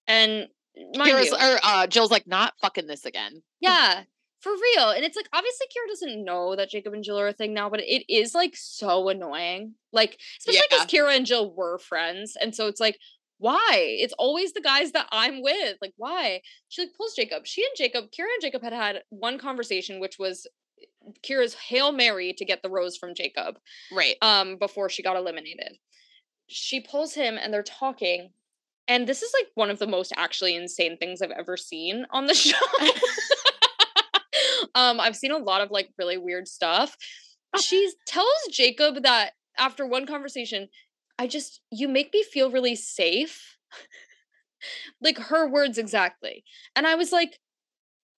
and Kira's you, or uh, Jill's like not fucking this again. Yeah, for real. And it's like obviously Kira doesn't know that Jacob and Jill are a thing now, but it is like so annoying. Like, especially because yeah. Kira and Jill were friends. And so it's like, why? It's always the guys that I'm with. Like, why? She like pulls Jacob. She and Jacob, Kira and Jacob had had one conversation, which was Kira's Hail Mary to get the rose from Jacob. Right. Um, before she got eliminated. She pulls him and they're talking. And this is like one of the most actually insane things I've ever seen on the show. Um, I've seen a lot of like really weird stuff. She tells Jacob that after one conversation, I just, you make me feel really safe. like her words exactly. And I was like,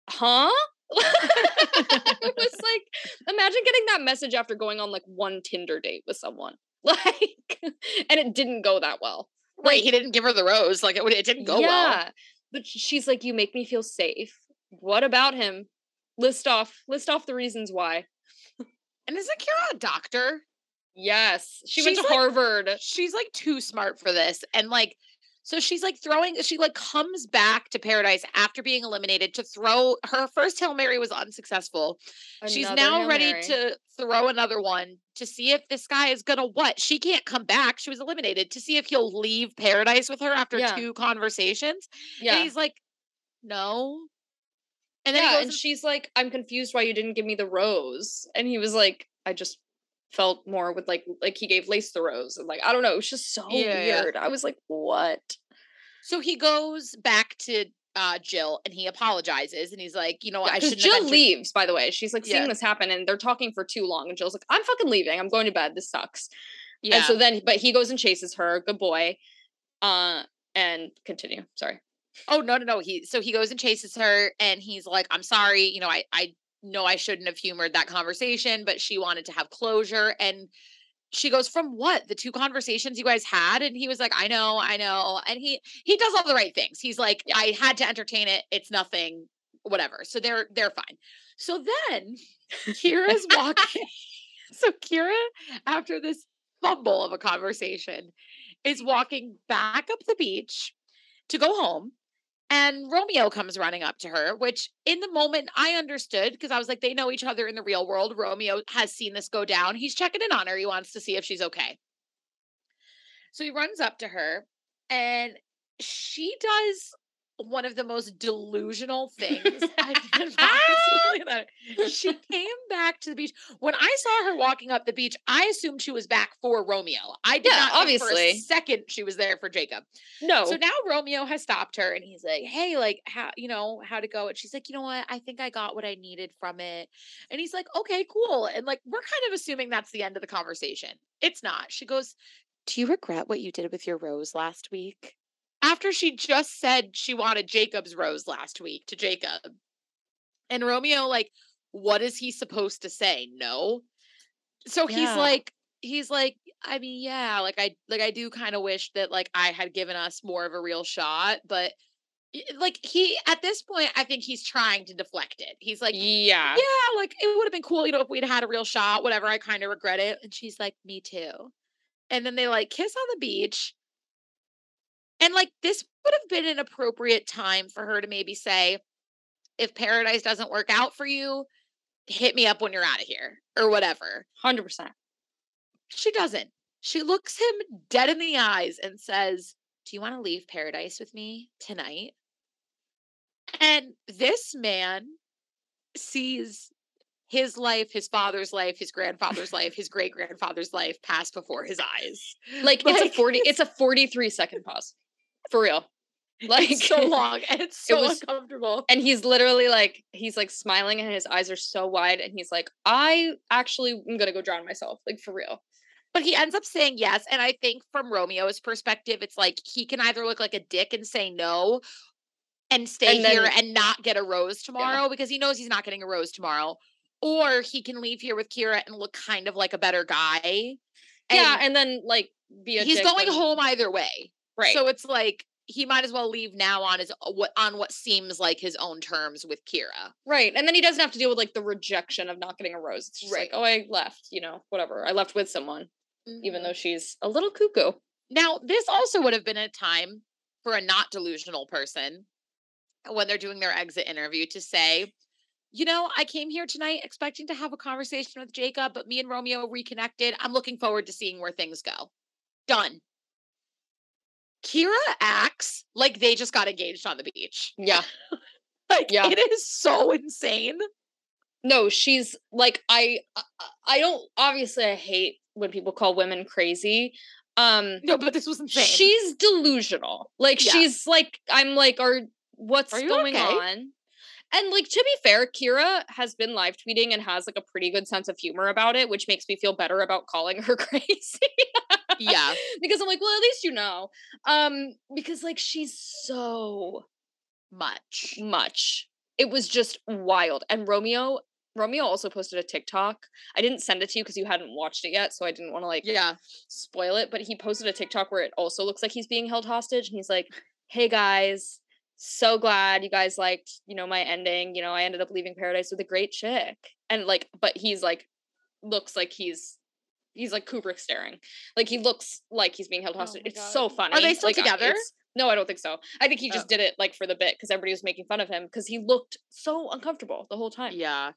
huh? it was like imagine getting that message after going on like one Tinder date with someone. Like and it didn't go that well. Right, like, he didn't give her the rose. Like it, it didn't go yeah, well. But she's like, "You make me feel safe." What about him? List off, list off the reasons why. And isn't Kira a doctor? Yes, she she's went to like, Harvard. She's like too smart for this, and like so she's like throwing, she like comes back to paradise after being eliminated to throw her first Hail Mary was unsuccessful. Another she's now Hail ready Mary. to throw another one to see if this guy is gonna what? She can't come back. She was eliminated to see if he'll leave paradise with her after yeah. two conversations. Yeah. And he's like, no. And then yeah, and she's like, I'm confused why you didn't give me the rose. And he was like, I just felt more with like like he gave Lace the rose and like I don't know, it was just so yeah. weird. I was like, what? So he goes back to uh, Jill and he apologizes and he's like, you know, yeah, I should. Jill leaves, by the way. She's like seeing yeah. this happen and they're talking for too long, and Jill's like, I'm fucking leaving. I'm going to bed. This sucks. Yeah. And so then, but he goes and chases her. Good boy. Uh, and continue. Sorry. Oh no no no. He so he goes and chases her and he's like, I'm sorry. You know, I I no, I shouldn't have humored that conversation, but she wanted to have closure. And she goes, From what? The two conversations you guys had? And he was like, I know, I know. And he he does all the right things. He's like. I had to entertain it. It's nothing, whatever. So they're they're fine. So then Kira's walking. so Kira, after this fumble of a conversation, is walking back up the beach to go home and Romeo comes running up to her, which in the moment I understood because I was like, they know each other in the real world. Romeo has seen this go down. He's checking in on her. He wants to see if she's okay. So he runs up to her and she does one of the most delusional things I've been She came back to the beach. When I saw her walking up the beach, I assumed she was back for Romeo. I did yeah, not obviously second she was there for Jacob. No. So now Romeo has stopped her and he's like, Hey, like how you know, how to go? And she's like, you know what? I think I got what I needed from it. And he's like, Okay, cool. And like we're kind of assuming that's the end of the conversation. It's not. She goes, Do you regret what you did with your rose last week? After she just said she wanted Jacob's rose last week to Jacob. And Romeo, like, what is he supposed to say? No. So yeah. he's like, he's like, I mean, yeah, like I like I do kind of wish that like I had given us more of a real shot, but like he at this point i think he's trying to deflect it he's like yeah yeah like it would have been cool you know if we'd had a real shot whatever i kind of regret it and she's like me too and then they like kiss on the beach and like this would have been an appropriate time for her to maybe say, if paradise doesn't work out for you, hit me up when you're out of here or whatever. 100%. She doesn't. She looks him dead in the eyes and says, Do you want to leave paradise with me tonight? And this man sees his life, his father's life, his grandfather's life, his great grandfather's life pass before his eyes. Like, like, it's a 40 it's a 43 second pause for real. Like it's so long and it's so it was, uncomfortable. And he's literally like, he's like smiling and his eyes are so wide. And he's like, I actually am gonna go drown myself, like for real. But he ends up saying yes. And I think from Romeo's perspective, it's like he can either look like a dick and say no and stay and then, here and not get a rose tomorrow yeah. because he knows he's not getting a rose tomorrow. Or he can leave here with Kira and look kind of like a better guy. And yeah, and then like be a He's going and, home either way. Right. So it's like he might as well leave now on his uh, what on what seems like his own terms with Kira. Right. And then he doesn't have to deal with like the rejection of not getting a rose. It's just right. like, oh, I left, you know, whatever. I left with someone, mm-hmm. even though she's a little cuckoo. Now, this also would have been a time for a not delusional person when they're doing their exit interview to say, you know, I came here tonight expecting to have a conversation with Jacob, but me and Romeo reconnected. I'm looking forward to seeing where things go. Done. Kira acts like they just got engaged on the beach. Yeah. like yeah. it is so insane. No, she's like I I don't obviously I hate when people call women crazy. Um No, but this was insane. She's delusional. Like yeah. she's like I'm like are what's are going okay? on? And like to be fair, Kira has been live tweeting and has like a pretty good sense of humor about it, which makes me feel better about calling her crazy. Yeah. Because I'm like, well, at least you know. Um, because like she's so much. Much. it was just wild. And Romeo Romeo also posted a TikTok. I didn't send it to you because you hadn't watched it yet, so I didn't want to like yeah spoil it. But he posted a TikTok where it also looks like he's being held hostage, and he's like, "Hey guys, so glad you guys liked you know my ending. You know, I ended up leaving paradise with a great chick, and like, but he's like, looks like he's." He's like Kubrick staring, like he looks like he's being held oh hostage. Oh it's God. so funny. Are they still like, together? No, I don't think so. I think he just oh. did it like for the bit because everybody was making fun of him because he looked so uncomfortable the whole time. Yeah.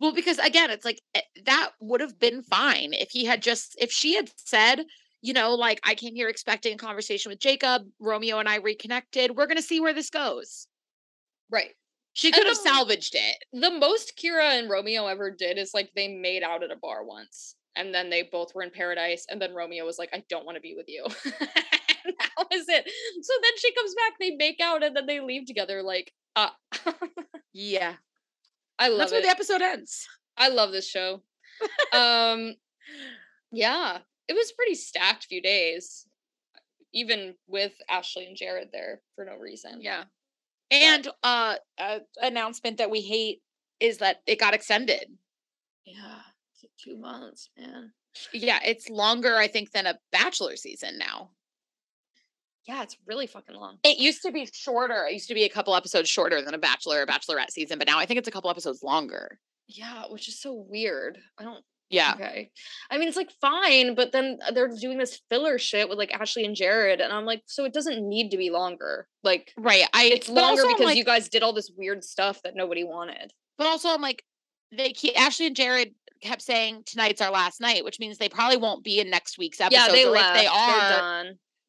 Well, because again, it's like eh, that would have been fine if he had just, if she had said, you know, like I came here expecting a conversation with Jacob, Romeo and I reconnected. We're going to see where this goes. Right. She could and have the, salvaged it. The most Kira and Romeo ever did is like they made out at a bar once and then they both were in paradise and then Romeo was like I don't want to be with you. that was it. So then she comes back, they make out, and then they leave together. Like, uh yeah, I love. That's it. where the episode ends. I love this show. um, yeah, it was pretty stacked few days, even with Ashley and Jared there for no reason. Yeah, and but, uh, uh, announcement that we hate is that it got extended. Yeah, two months, man. Yeah, it's longer, I think, than a bachelor season now. Yeah, it's really fucking long. It used to be shorter. It used to be a couple episodes shorter than a Bachelor or Bachelorette season, but now I think it's a couple episodes longer. Yeah, which is so weird. I don't. Yeah. Okay. I mean, it's like fine, but then uh, they're doing this filler shit with like Ashley and Jared, and I'm like, so it doesn't need to be longer. Like, right? I it's longer because like, you guys did all this weird stuff that nobody wanted. But also, I'm like, they keep Ashley and Jared kept saying tonight's our last night, which means they probably won't be in next week's episode. Yeah, they or left. If they are,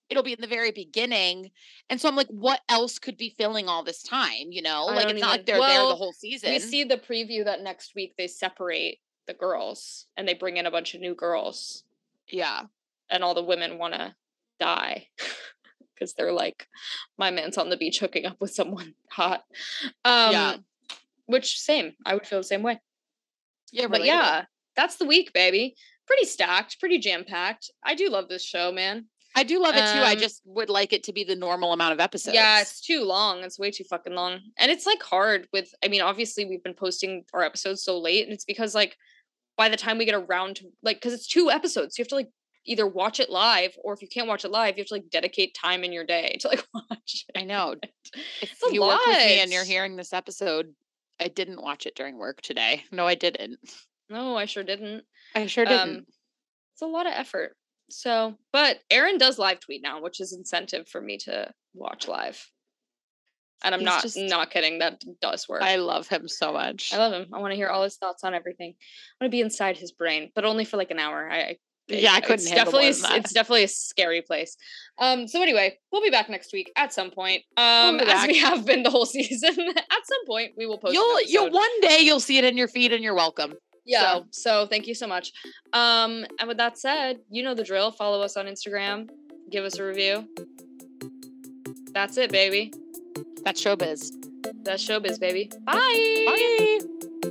it'll be in the very beginning. And so I'm like, what else could be filling all this time? You know, I like it's even, not like they're well, there the whole season. We see the preview that next week they separate the girls and they bring in a bunch of new girls. Yeah. And all the women want to die because they're like, my man's on the beach hooking up with someone hot. Um, yeah. Which, same. I would feel the same way. Yeah, but yeah, that's the week, baby. Pretty stacked, pretty jam packed. I do love this show, man. I do love it too. Um, I just would like it to be the normal amount of episodes. Yeah, it's too long. It's way too fucking long. And it's like hard with I mean, obviously we've been posting our episodes so late and it's because like by the time we get around to like cuz it's two episodes, so you have to like either watch it live or if you can't watch it live, you have to like dedicate time in your day to like watch. It. I know. If you lot. work with me and you're hearing this episode, I didn't watch it during work today. No, I didn't. No, I sure didn't. I sure didn't. Um, it's a lot of effort. So, but Aaron does live tweet now, which is incentive for me to watch live. And I'm He's not just, not kidding. That does work. I love him so much. I love him. I want to hear all his thoughts on everything. I want to be inside his brain, but only for like an hour. I, I yeah, I couldn't. It's definitely it's definitely a scary place. Um. So anyway, we'll be back next week at some point. Um, we'll as we have been the whole season. at some point, we will post. You'll you'll one day you'll see it in your feed and you're welcome. Yeah. So. so thank you so much. Um, and with that said, you know the drill. Follow us on Instagram. Give us a review. That's it, baby. That's showbiz. That's showbiz, baby. Bye. Bye.